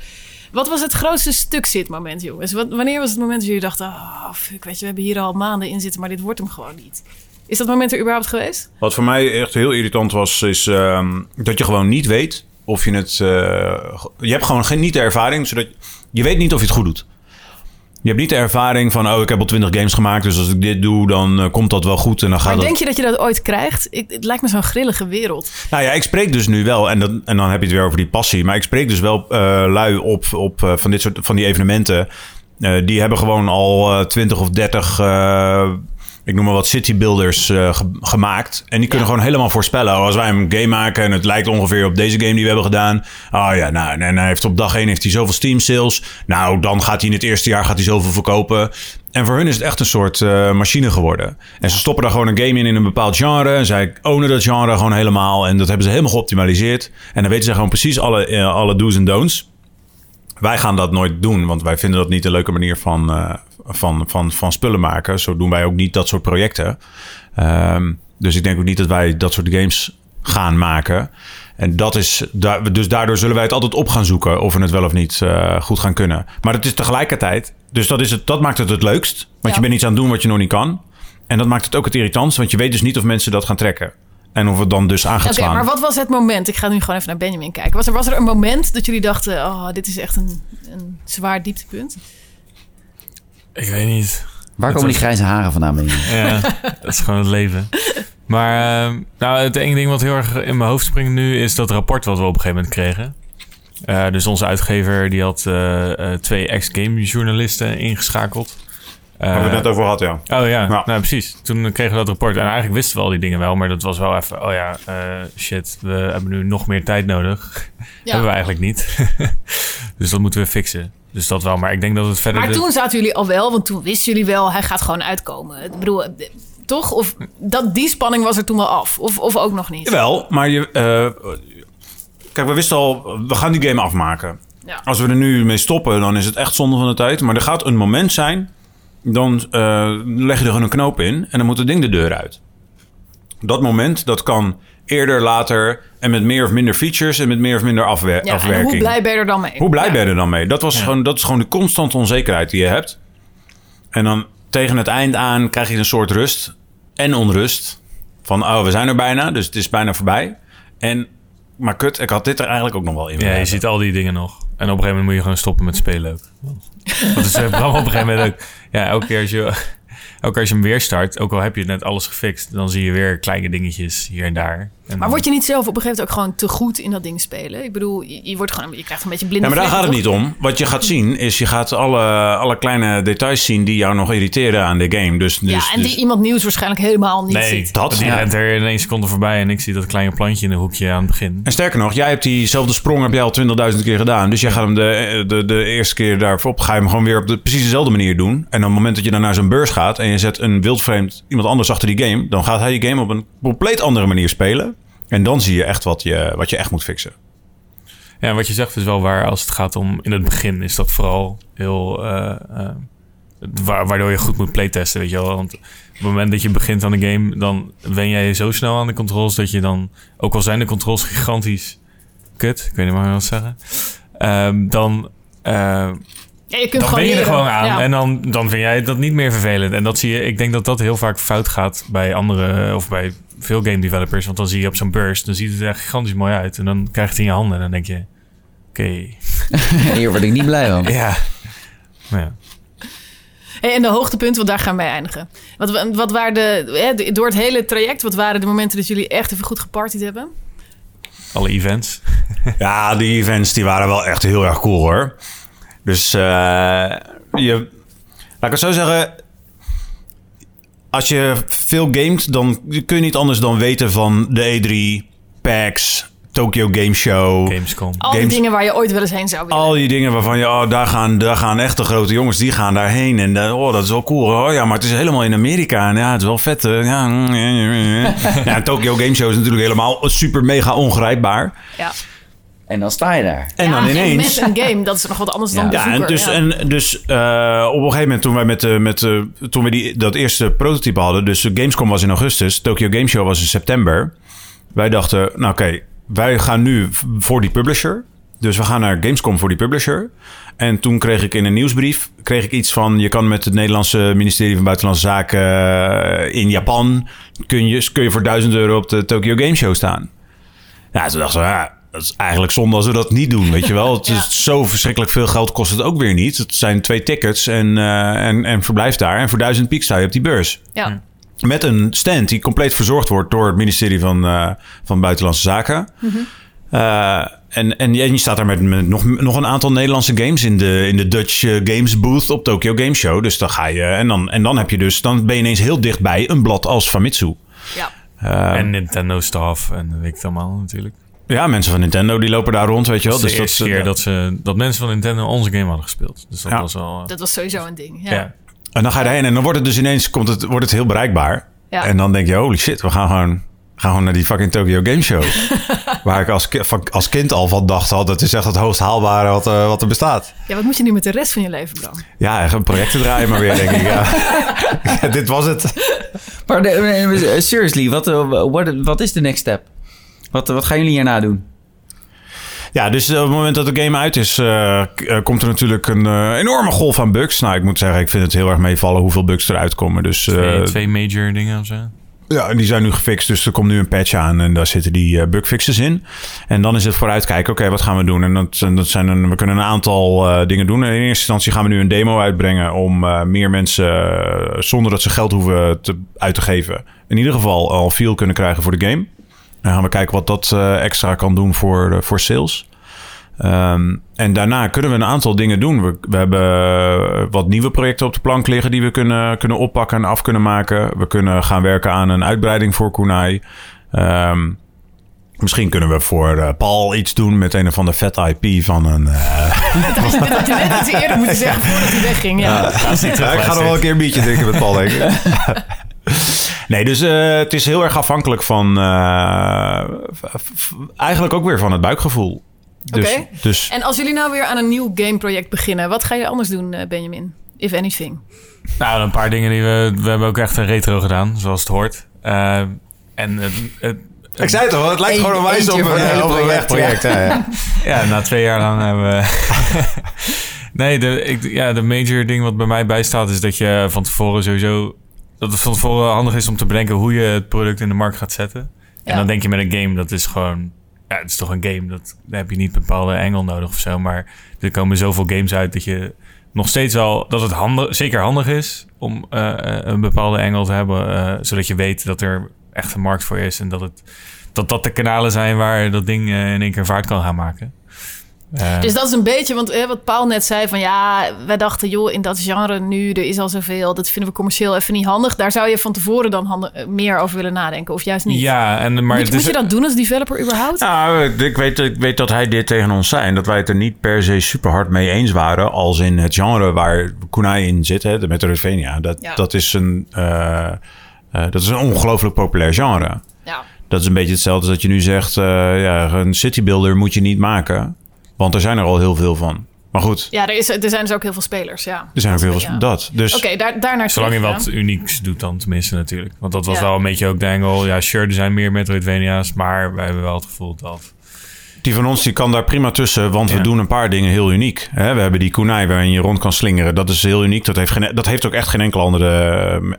Wat was het grootste stuk zitmoment, jongens? Wat, wanneer was het moment dat jullie dachten... Oh, fuck, weet je, we hebben hier al maanden in zitten... maar dit wordt hem gewoon niet. Is dat moment er überhaupt geweest? Wat voor mij echt heel irritant was... is um, dat je gewoon niet weet of je het... Uh, je hebt gewoon geen, niet de ervaring... zodat je weet niet of je het goed doet. Je hebt niet de ervaring van, oh, ik heb al twintig games gemaakt, dus als ik dit doe, dan uh, komt dat wel goed en dan gaat maar dat... denk je dat je dat ooit krijgt? Ik, het lijkt me zo'n grillige wereld. Nou ja, ik spreek dus nu wel, en, dat, en dan heb je het weer over die passie, maar ik spreek dus wel uh, lui op, op uh, van dit soort van die evenementen. Eh, die hebben gewoon al eh 20 of 30, eh, ik noem maar wat, city builders eh, ge- gemaakt. En die kunnen gewoon helemaal voorspellen. Oh, als wij een game maken en het lijkt ongeveer op deze game die we hebben gedaan. Oh ja, nou, en hij heeft op dag 1 heeft hij zoveel Steam sales. Nou, dan gaat hij in het eerste jaar gaat hij zoveel verkopen. En voor hun is het echt een soort eh, machine geworden. En ze stoppen daar gewoon een game in in een bepaald genre. En zij ownen dat genre gewoon helemaal. En dat hebben ze helemaal geoptimaliseerd. En dan weten ze gewoon precies alle, eh, alle do's en don'ts. Wij gaan dat nooit doen, want wij vinden dat niet een leuke manier van, eh, van, van, van spullen maken. Zo doen wij ook niet dat soort projecten. Ehm, dus ik denk ook niet dat wij dat soort games gaan maken. En dat is, dus daardoor zullen wij het altijd op gaan zoeken of we het wel of niet eh, goed gaan kunnen. Maar het is tegelijkertijd, dus dat, is het, dat maakt het het leukst. Want Ja. je bent iets aan het doen wat je nog niet kan. En dat maakt het ook het irritantst, want je weet dus niet of mensen dat gaan trekken. En of het dan dus aan gaat Oké, slaan. maar wat was het moment? Ik ga nu gewoon even naar Benjamin kijken. Was er, was er een moment dat jullie dachten: oh, dit is echt een, een zwaar dieptepunt? Ik weet niet. Waar komen die grijze haren vandaan? Benjamin? Ja, dat is gewoon het leven. Maar ehm, nou, het ene ding wat heel erg in mijn hoofd springt nu is dat rapport wat we op een gegeven moment kregen. Eh, dus onze uitgever die had eh, eh, twee ex-game journalisten ingeschakeld. Eh, Waar we het net over hadden, ja. Oh ja, Ja. nou precies. Toen kregen we dat rapport. En eigenlijk wisten we al die dingen wel, maar dat was wel even... Oh ja, eh, shit, we hebben nu nog meer tijd nodig. Hebben we eigenlijk niet. dus dat moeten we fixen. Dus dat wel, maar ik denk dat het verder... Maar de- toen zaten jullie al wel, want toen wisten jullie wel, hij gaat gewoon uitkomen. Ik bedoel, eh, toch? Of dat, die spanning was er toen wel af? Of, of ook nog niet? Jawel, maar je. eh, kijk, we wisten al, we gaan die game afmaken. Ja. Als we er nu mee stoppen, dan is het echt zonde van de tijd. Maar er gaat een moment zijn, dan eh, leg je er gewoon een knoop in en dan moet het ding de deur uit. Dat moment, dat kan eerder, later en met meer of minder features en met meer of minder afwer- Ja, en afwerking. hoe blij ben je er dan mee? Hoe blij Ja. ben je er dan mee? Dat, was gewoon, dat is gewoon de constante onzekerheid die je hebt. En dan tegen het eind aan krijg je een soort rust en onrust. Van, oh, we zijn er bijna, dus het is bijna voorbij. En, maar kut, ik had dit er eigenlijk ook nog wel in. Ja, je ziet al die dingen nog. En op een gegeven moment moet je gewoon stoppen met spelen ook. Want het is op een gegeven moment ook... Ja, elke keer als je, elke keer als je hem weer start... ook al heb je net alles gefixt... dan zie je weer kleine dingetjes hier en daar. En Maar word je niet zelf op een gegeven moment ook gewoon te goed in dat ding spelen? Ik bedoel, je, je wordt gewoon, je krijgt een beetje blinde Ja, maar daar gaat het niet om. Wat je gaat zien, is je gaat alle, alle kleine details zien die jou nog irriteren aan de game. Dus, dus? Ja, en die dus- iemand nieuws waarschijnlijk helemaal niet Nee, ziet. dat- die ja. rent er in één seconde voorbij... en ik zie dat kleine plantje in een hoekje aan het begin. En sterker nog, jij hebt diezelfde sprong heb jij al 20.000 keer gedaan. Dus jij gaat hem de, de, de eerste keer daarop ga je hem gewoon weer op de, precies dezelfde manier doen. En op het moment dat je dan naar zo'n beurs gaat en je zet een wildvreemd iemand anders achter die game, dan gaat hij die game op een compleet andere manier spelen. En dan zie je echt wat je, wat je echt moet fixen. Ja, en wat je zegt is wel waar als het gaat om... in het begin is dat vooral heel... eh, eh, wa- waardoor je goed moet playtesten, weet je wel. Want op het moment dat je begint aan de game... dan wen jij zo snel aan de controls... dat je dan... ook al zijn de controls gigantisch kut... ik weet niet meer wat zeggen... ehm, dan... eh, Ja, je kunt dan gewoon ben je er gewoon aan. Ja. En dan, dan vind jij dat niet meer vervelend. En dat zie je, ik denk dat dat heel vaak fout gaat bij andere of bij veel game developers. Want dan zie je op zo'n burst, dan ziet het er gigantisch mooi uit. En dan krijg je het in je handen en dan denk je, oké, Hier word ik niet blij van. ja. Maar ja. Hey, en de hoogtepunten, want daar gaan we mee eindigen. Wat, wat waren de, hè, door het hele traject, wat waren de momenten dat jullie echt even goed gepartied hebben? Alle events. Ja, die events die waren wel echt heel erg cool hoor. Dus eh, je, laat ik het zo zeggen. Als je veel gamet, dan kun je niet anders dan weten van de E3, PAX, Tokyo Game Show. Gamescom. Al die Games- dingen waar je ooit wel eens heen zou willen. Al die dingen waarvan je, oh, daar gaan, daar gaan echte grote jongens, die gaan daarheen. En eh, oh, dat is wel cool. Oh ja, maar het is helemaal in Amerika. En ja, het is wel vet. eh, Ja, mm, ja, Tokyo Game Show is natuurlijk helemaal super mega ongrijpbaar. Ja. En dan sta je daar. En Ja, dan ineens... Met een game, dat is nog wat anders dan Ja. En dus, ja. En dus eh, op een gegeven moment toen wij met, eh, met eh, toen we die, dat eerste prototype hadden, dus Gamescom was in augustus, Tokyo Game Show was in september. Wij dachten, nou oké, wij gaan nu voor die publisher. Dus we gaan naar Gamescom voor die publisher. En toen kreeg ik in een nieuwsbrief kreeg ik iets van: je kan met het Nederlandse ministerie van Buitenlandse Zaken in Japan kun je, kun je voor 1000 euro op de Tokyo Game Show staan. Ja, toen dachten we, ja, dat is eigenlijk zonde als we dat niet doen, weet je wel. Het Ja. is zo verschrikkelijk veel geld kost het ook weer niet. Het zijn twee tickets en, eh, en, en verblijf daar. En voor 1000 piek sta je op die beurs. ja. Met een stand die compleet verzorgd wordt door het ministerie van, eh, van Buitenlandse Zaken. Eh, en, en, je staat daar met, met, nog, nog een aantal Nederlandse games in de, in de Dutch Games Booth op Tokyo Game Show. Dus dan ga je. En dan, en dan heb je dus. Dan ben je ineens heel dichtbij een blad als Famitsu. Ja. Uh, en Nintendo staff en weet ik het allemaal natuurlijk. Ja, mensen van Nintendo die lopen daar rond, weet je wel. Dat is dus de dat, keer dat, ze, dat mensen van Nintendo onze game hadden gespeeld. Dus dat Ja. was wel... eh, Dat was sowieso een ding. Ja. ja. En dan ga je daarheen en dan wordt het dus ineens komt het, wordt het heel bereikbaar. Ja. En dan denk je, holy shit, we gaan gewoon, gaan gewoon naar die fucking Tokyo Game Show. Waar ik als, als kind al van dacht, had, dat is echt het hoogst haalbare wat, eh, wat er bestaat. Ja, wat moet je nu met de rest van je leven, Bram? Ja, echt een project draaien maar weer, denk ik. Ja. Ja, dit was het. Maar eh, seriously, wat, wat is de next step? Wat, wat gaan jullie hierna doen? Ja, dus op het moment dat de game uit is, eh, eh, komt er natuurlijk een eh, enorme golf aan bugs. Nou, ik moet zeggen, ik vind het heel erg meevallen hoeveel bugs eruit komen. Dus eh, Twee, twee major dingen of zo. Ja, en die zijn nu gefixt. Dus er komt nu een patch aan en daar zitten die bugfixes in. En dan is het vooruitkijken, oké, wat gaan we doen? En dat, en dat zijn een, we kunnen een aantal eh, dingen doen. En in eerste instantie gaan we nu een demo uitbrengen om eh, meer mensen, zonder dat ze geld hoeven te, uit te geven, in ieder geval al feel kunnen krijgen voor de game. Dan gaan we kijken wat dat eh, extra kan doen voor, voor sales. Ehm, en daarna kunnen we een aantal dingen doen. We, we hebben eh, wat nieuwe projecten op de plank liggen die we kunnen, kunnen oppakken en af kunnen maken. We kunnen gaan werken aan een uitbreiding voor Kunai. Ehm, misschien kunnen we voor eh, Paul iets doen met een of ander vet IP van een. eh, Dat had je net iets eerder moeten zeggen voordat hij wegging. Ja. ja, ik ga nog wel een keer een biertje drinken met Paul, denk ik. Nee, dus eh, het is heel erg afhankelijk van. eh, eigenlijk ook weer van het buikgevoel. Dus, Oké. dus En als jullie nou weer aan een nieuw gameproject beginnen, wat ga je anders doen, eh, Benjamin? If anything. Nou, een paar dingen die we... We hebben ook echt een retro gedaan, zoals het hoort. En het, het, Ik zei het al, het lijkt Eén- gewoon onwijs op een, hele op een project, echt project. Ja. Ja. Ja, na twee jaar lang hebben we... nee, de, ik, ja, de major ding wat bij mij bijstaat is dat je van tevoren sowieso... Dat het van tevoren handig is om te bedenken hoe je het product in de markt gaat zetten. Ja. En dan denk je met een game, dat is gewoon... Ja, het is toch een game. Dat, daar heb je niet een bepaalde angle nodig of zo. Maar er komen zoveel games uit dat je nog steeds wel... Dat het handig, zeker handig is om eh, eh, een bepaalde angle te hebben. eh, zodat je weet dat er echt een markt voor is. En dat het, dat, dat de kanalen zijn waar dat ding in één keer vaart kan gaan maken. Eh, Dus dat is een beetje, want eh, wat Paul net zei van ja, wij dachten joh, in dat genre nu, er is al zoveel, dat vinden we commercieel even niet handig. Daar zou je van tevoren dan eh, meer over willen nadenken, of juist niet. Ja, en, maar moet, het moet je dat doen als developer überhaupt? Nou, ik weet, ik weet dat hij dit tegen ons zei. En dat wij het er niet per se super hard mee eens waren. Als in het genre waar Kunai in zit, hè, de Metroidvania. Dat, Ja. dat is een, eh, dat is een ongelooflijk populair genre. Ja. Dat is een beetje hetzelfde als dat je nu zegt... ja, een citybuilder moet je niet maken. Want er zijn er al heel veel van. Maar goed, Ja, er, is, er zijn dus ook heel veel spelers, ja. er zijn ook heel veel Ja. van dat. Dus Oké, daar, daarnaar Zolang je wat ja. unieks doet dan tenminste natuurlijk. Want dat was Ja. wel een beetje ook de angle. Ja, sure, er zijn meer Metroidvania's. Maar wij hebben wel het gevoel dat... die van ons die kan daar prima tussen. Want we doen een paar dingen heel uniek. Hè, we hebben die kunai waarin je rond kan slingeren. Dat is heel uniek. Dat heeft, geen, dat heeft ook echt geen enkele andere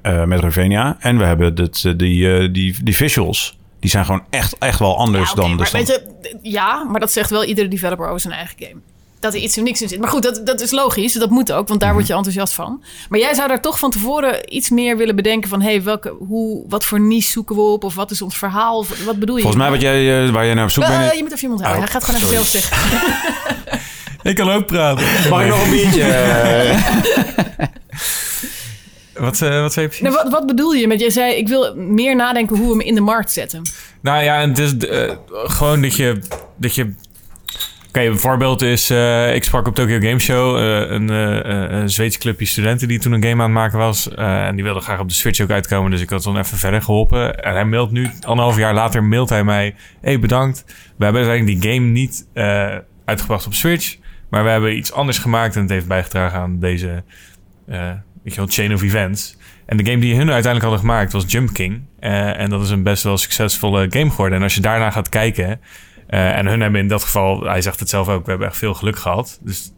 eh Metroidvania. En we hebben dit, eh, die, eh, die, die visuals. Die zijn gewoon echt, echt wel anders Ja, dan de maar stand. weet je, ja, maar dat zegt wel iedere developer over zijn eigen game. Dat er iets unieks in zit. Maar goed, dat, dat is logisch. Dat moet ook, want daar Mhm. word je enthousiast van. Maar jij zou daar toch van tevoren iets meer willen bedenken van... hey, welke, hoe, wat voor niche zoeken we op? Of wat is ons verhaal? Of wat bedoel je? Volgens mij wat jij, eh, waar je naar op zoek bent... je moet even je mond houden. Oh, Hij gaat gewoon even zelf zeggen. Ik kan ook praten. Mag ik nog een biertje? Wat, eh, wat zei je precies? Nou, wat, wat bedoel je met, jij zei... ik wil meer nadenken hoe we hem in de markt zetten. Nou ja, en het is eh, gewoon dat je... Dat je Oké, een voorbeeld is... eh, ik sprak op Tokyo Game Show... een, eh, een Zweedse clubje studenten die toen een game aan het maken was. en die wilde graag op de Switch ook uitkomen. Dus ik had dan even verder geholpen. En hij mailt nu, anderhalf jaar later, mailt hij mij... hey, bedankt. We hebben eigenlijk die game niet uitgebracht op Switch... Maar we hebben iets anders gemaakt en het heeft bijgedragen aan deze weet je wel, chain of events. En de game die hun uiteindelijk hadden gemaakt was Jump King. Eh, en dat is een best wel succesvolle game geworden. En als je daarna gaat kijken... eh, en hun hebben in dat geval, hij zegt het zelf ook... we hebben echt veel geluk gehad. Dus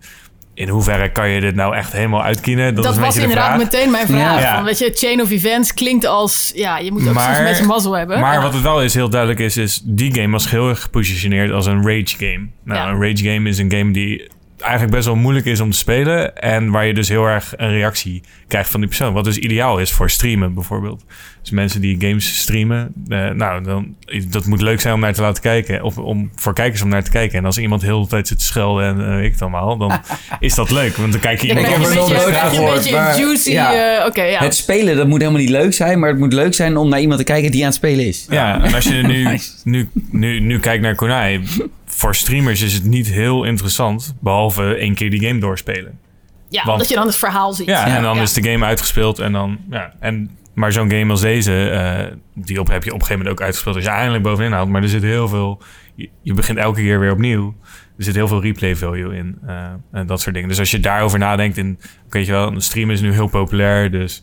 in hoeverre kan je dit nou echt helemaal uitkiezen? Dat, Dat, is was inderdaad vraag. meteen mijn vraag. Ja. Van, weet je, chain of events klinkt als... Ja, je moet ook soms een beetje mazzel hebben. Maar Ja. wat het wel is, heel duidelijk is, is die game was heel erg gepositioneerd als een rage game. Nou, Ja. een rage game is een game die eigenlijk best wel moeilijk is om te spelen. En waar je dus heel erg een reactie krijgt van die persoon. Wat dus ideaal is voor streamen bijvoorbeeld. Dus mensen die games streamen, eh, nou, dan, dat moet leuk zijn om naar te laten kijken. Of om voor kijkers om naar te kijken. En als iemand heel de tijd zit te schelden en uh, weet ik het allemaal, dan is dat leuk. Want dan kijk je Dan Ik heb je een er beetje, maar- juicy... ja. eh, Oké, ja. Het spelen, dat moet helemaal niet leuk zijn, maar het moet leuk zijn om naar iemand te kijken die aan het spelen is. Ja, en als je nu, Nice. nu, nu, nu kijkt naar Konai, voor streamers is het niet heel interessant, behalve één keer die game doorspelen. ja, want- dat je dan het verhaal ziet. Ja, en dan Ja. is de game uitgespeeld en dan, ja, en, maar zo'n game als deze, eh, die op, heb je op een gegeven moment ook uitgespeeld als je eindelijk bovenin haalt, maar er zit heel veel, je, je begint elke keer weer opnieuw. Er zit heel veel replay value in eh, en dat soort dingen. Dus als je daarover nadenkt, in, weet je wel, een stream is nu heel populair, dus...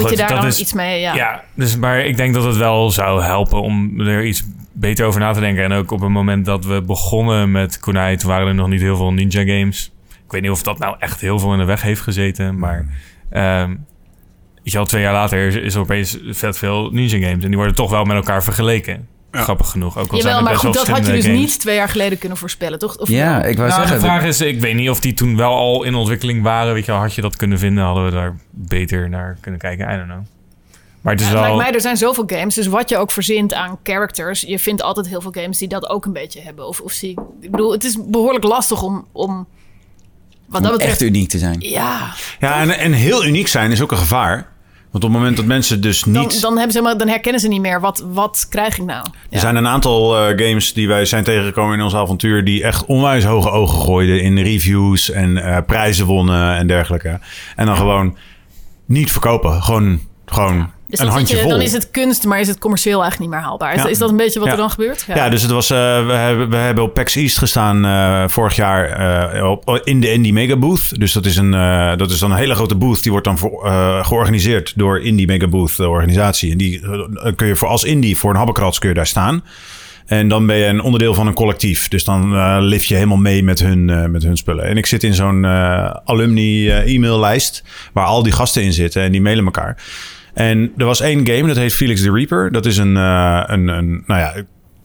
Moet je daar dan is- iets mee... Ja. ja, dus, maar ik denk dat het wel zou helpen om er iets beter over na te denken. En ook op het moment dat we begonnen met Kunai, toen waren er nog niet heel veel ninja games. Ik weet niet of dat nou echt heel veel in de weg heeft gezeten, maar... weet je al, twee jaar later is, is er opeens vet veel ninja games. En die worden toch wel met elkaar vergeleken. Grappig genoeg. Ook al Jawel, er maar best goed, dat had je dus games. niet twee jaar geleden kunnen voorspellen, toch? Of Ja, ik wou Nou, zeggen. de vraag is, ik weet niet of die toen wel al in ontwikkeling waren. Weet je wel, had je dat kunnen vinden? Hadden we daar beter naar kunnen kijken? I don't know. Maar het is Ja, wel... lijkt mij, er zijn zoveel games. Dus wat je ook verzint aan characters, je vindt altijd heel veel games die dat ook een beetje hebben. Of, of zie ik bedoel, het is behoorlijk lastig om. om wat om dat betreft. echt uniek te zijn. ja, Ja, en, en heel uniek zijn is ook een gevaar. Want op het moment dat mensen dus niet... dan, hebben ze, maar, dan herkennen ze niet meer. Wat, wat krijg ik nou? Er zijn een aantal eh, games die wij zijn tegengekomen in ons avontuur... die echt onwijs hoge ogen gooiden in reviews en eh, prijzen wonnen en dergelijke. En dan gewoon niet verkopen. Gewoon, gewoon Dus een handje je, vol. dan is het kunst, maar is het commercieel eigenlijk niet meer haalbaar. Is, Ja. is dat een beetje wat Ja. er dan gebeurt? Ja, dus het was, eh, we, hebben, we hebben op PAX East gestaan eh, vorig jaar eh, op, in de Indie Mega Booth. Dus dat is, een, eh, dat is dan een hele grote booth. Die wordt dan voor, eh, georganiseerd door Indie Mega Booth, de organisatie. En die kun je voor, als Indie voor een habbekrats kun je daar staan. En dan ben je een onderdeel van een collectief. Dus dan eh lift je helemaal mee met hun, eh, met hun spullen. En ik zit in zo'n eh, alumni e-maillijst waar al die gasten in zitten en die mailen elkaar. En er was één game, dat heet Felix the Reaper. Dat is een, eh, een, een nou ja,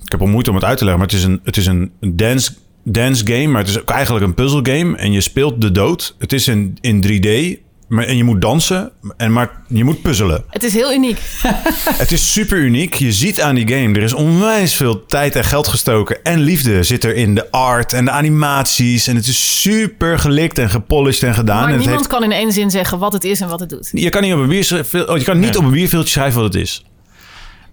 ik heb al moeite om het uit te leggen, maar het is een, het is een dance, dance game, maar het is ook eigenlijk een puzzle game. En je speelt de dood. Het is in, in 3D. Maar, en je moet dansen, en maar je moet puzzelen. Het is heel uniek. Het is super uniek. Je ziet aan die game, er is onwijs veel tijd en geld gestoken. En liefde zit er in de art en de animaties. En het is super gelikt en gepolished en gedaan. maar en niemand heeft, kan in één zin zeggen wat het is en wat het doet. je kan niet op een, bierschrift- oh, je kan niet op een bierveeltje schrijven wat het is.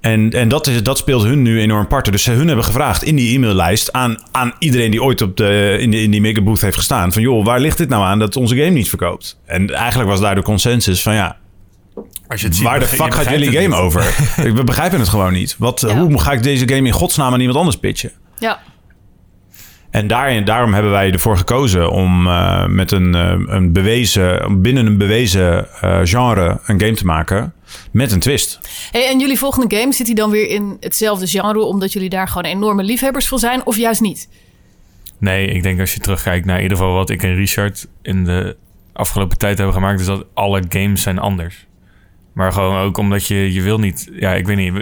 En, en dat, is, dat speelt hun nu enorm parten. Dus ze hun hebben gevraagd in die e-maillijst aan, aan iedereen die ooit op de, in, de, in die megabooth heeft gestaan. Van joh, waar ligt dit nou aan dat onze game niet verkoopt? En eigenlijk was daar de consensus van ja, Als je het ziet, waar de fuck gaat jullie game niet. over? Ik- We begrijpen het gewoon niet. Wat, Ja. Hoe ga ik deze game in godsnaam aan iemand anders pitchen? Ja. En daarin, daarom hebben wij ervoor gekozen om eh, met een, eh, een bewezen, binnen een bewezen eh, genre een game te maken met een twist. Hey, en jullie volgende game, zit die dan weer in hetzelfde genre... omdat jullie daar gewoon enorme liefhebbers van zijn? Of juist niet? Nee, ik denk als je terugkijkt naar in ieder geval wat ik en Richard in de afgelopen tijd hebben gemaakt, is dat alle games zijn anders. Maar gewoon ook omdat je, je wil niet, ja, ik weet niet,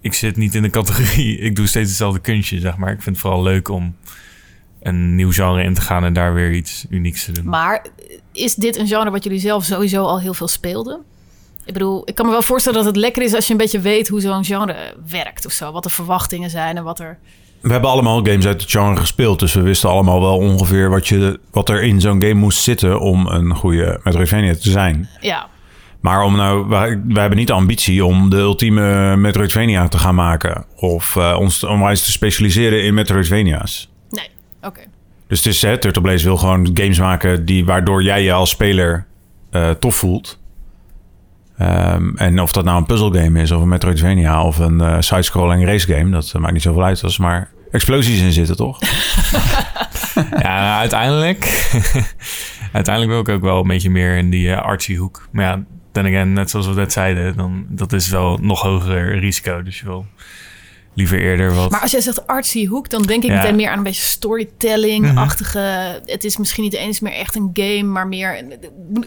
ik zit niet in de categorie, ik doe steeds hetzelfde kunstje, zeg maar. Ik vind het vooral leuk om een nieuw genre in te gaan en daar weer iets unieks te doen. Maar is dit een genre wat jullie zelf sowieso al heel veel speelden? Ik bedoel, ik kan me wel voorstellen dat het lekker is als je een beetje weet hoe zo'n genre werkt of zo. Wat de verwachtingen zijn en wat er. We hebben allemaal games uit het genre gespeeld, dus we wisten allemaal wel ongeveer wat, je, wat er in zo'n game moest zitten om een goede Metroidvania te zijn. Ja, Maar om nou, wij, wij hebben niet de ambitie om de ultieme Metroidvania te gaan maken. Of eh, ons te- onwijs te specialiseren in Metroidvania's. Dus het is, hè, Turtle Blaze wil gewoon games maken die, waardoor jij je als speler eh, tof voelt. Ehm, en of dat nou een puzzelgame is, of een Metroidvania, of een eh side-scrolling racegame, dat eh, maakt niet zoveel uit. Als maar explosies in zitten, toch? Ja, uiteindelijk, uiteindelijk wil ik ook wel een beetje meer in die eh, artsy hoek. Maar ja, dan again, net zoals we net zeiden, dan, dat is wel nog hoger risico. Dus je wil liever eerder wat... Maar als jij zegt artsy hoek, dan denk ik Ja. meteen meer aan een beetje storytelling-achtige. Het is misschien niet eens meer echt een game, maar meer.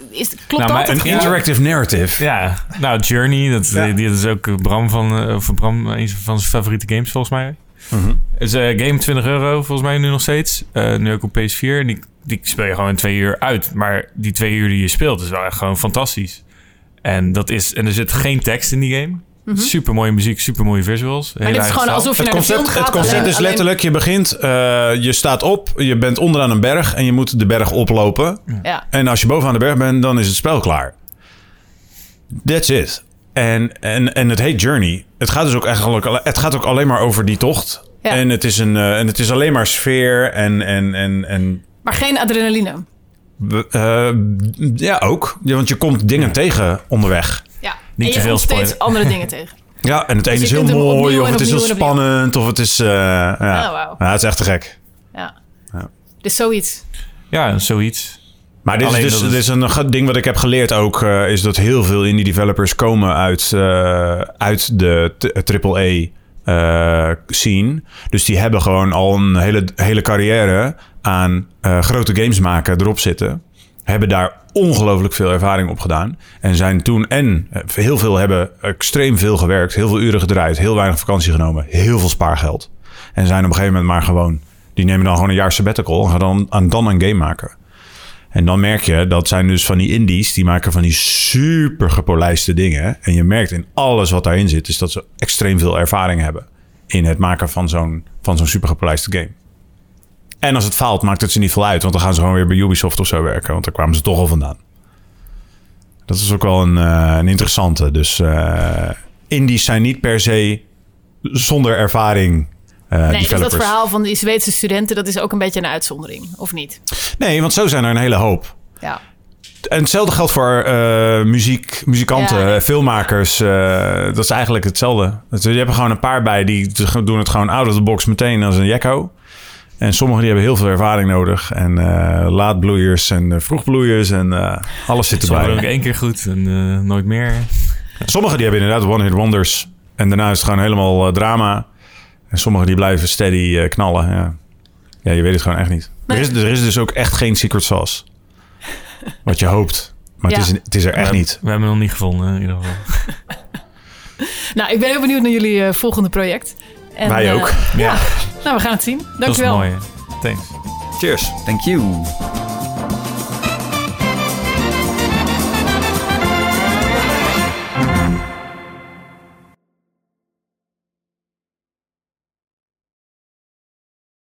Is, klopt Nou, maar dat? Een interactive narrative. Ja, nou, Journey, dat, Ja. die, die is ook Bram van, eh, van Bram, een van zijn favoriete games volgens mij. Mhm. Het is eh, game 20 euro volgens mij nu nog steeds. Eh, nu ook op PS4. En die die speel je gewoon in twee uur uit. Maar die twee uur die je speelt is wel echt gewoon fantastisch. En, dat is, en er zit geen tekst in die game. Super mooie muziek, super mooie visuals. Mhm. Maar dit is gewoon alsof je Het naar de film concept, gaat. het concept is letterlijk, je begint, eh, je staat op, je bent onderaan een berg en je moet de berg oplopen. Ja. En als je bovenaan de berg bent, dan is het spel klaar. That's it. En, en, en het heet Journey. Het gaat dus ook eigenlijk het gaat ook alleen maar over die tocht. Ja. En, het is een, eh, en het is alleen maar sfeer en, en, en, en Maar geen adrenaline. eh, ja, ook. Ja, want je komt dingen tegen onderweg. Niet en te je veel steeds andere dingen tegen. Ja, en het ene je is heel mooi, of het is heel spannend, of het is... eh, ja. Oh, ja, het is echt te gek. Ja. Ja. Dus zoiets. Ja, zoiets. Maar dit Alleen is dus dit is- een ding wat ik heb geleerd ook, eh, is dat heel veel indie developers komen uit, eh, uit de AAA eh, scene. Dus die hebben gewoon al een hele, hele carrière aan eh, grote games maken erop zitten. Hebben daar ongelooflijk veel ervaring op gedaan. En zijn toen en eh, heel veel hebben extreem veel gewerkt, heel veel uren gedraaid, heel weinig vakantie genomen, heel veel spaargeld. En zijn op een gegeven moment maar gewoon, die nemen dan gewoon een jaar sabbatical en gaan dan, aan, dan een game maken. En dan merk je, dat zijn dus van die indies, die maken van die super gepolijste dingen. En je merkt in alles wat daarin zit, is dat ze extreem veel ervaring hebben in het maken van zo'n, van zo'n super gepolijste game. En als het faalt, maakt het ze niet veel uit, want dan gaan ze gewoon weer bij Ubisoft of zo werken, want daar kwamen ze toch al vandaan. Dat is ook wel een, eh, een interessante. Dus eh, indies zijn niet per se zonder ervaring eh nee, dus dat verhaal van die Zweedse studenten, dat is ook een beetje een uitzondering, of niet? Nee, want zo zijn er een hele hoop. Ja. En hetzelfde geldt voor eh, muziek, muzikanten, Ja. filmmakers. dat is eigenlijk hetzelfde. Het- Je hebt er gewoon een paar bij die doen het gewoon out of the box meteen als een jekko. En sommigen die hebben heel veel ervaring nodig. En eh, laatbloeiers en eh, vroegbloeiers en eh, alles zit Sommige doen ook erbij. één keer goed en eh, nooit meer. Sommigen die hebben inderdaad one-hit wonders. En daarna is het gewoon helemaal drama. En sommigen die blijven steady knallen. Ja. ja, je weet het gewoon echt niet. Er, is, er is dus ook echt geen secret sauce. Wat je hoopt. Maar het, is, het is er echt we, niet. We hebben hem nog niet gevonden in ieder geval. Nou, ik ben heel benieuwd naar jullie volgende project. En, Wij eh, ook. ja, nou, we gaan het zien. Dat is Dankjewel. mooi. hè. Thanks. Cheers. Thank you.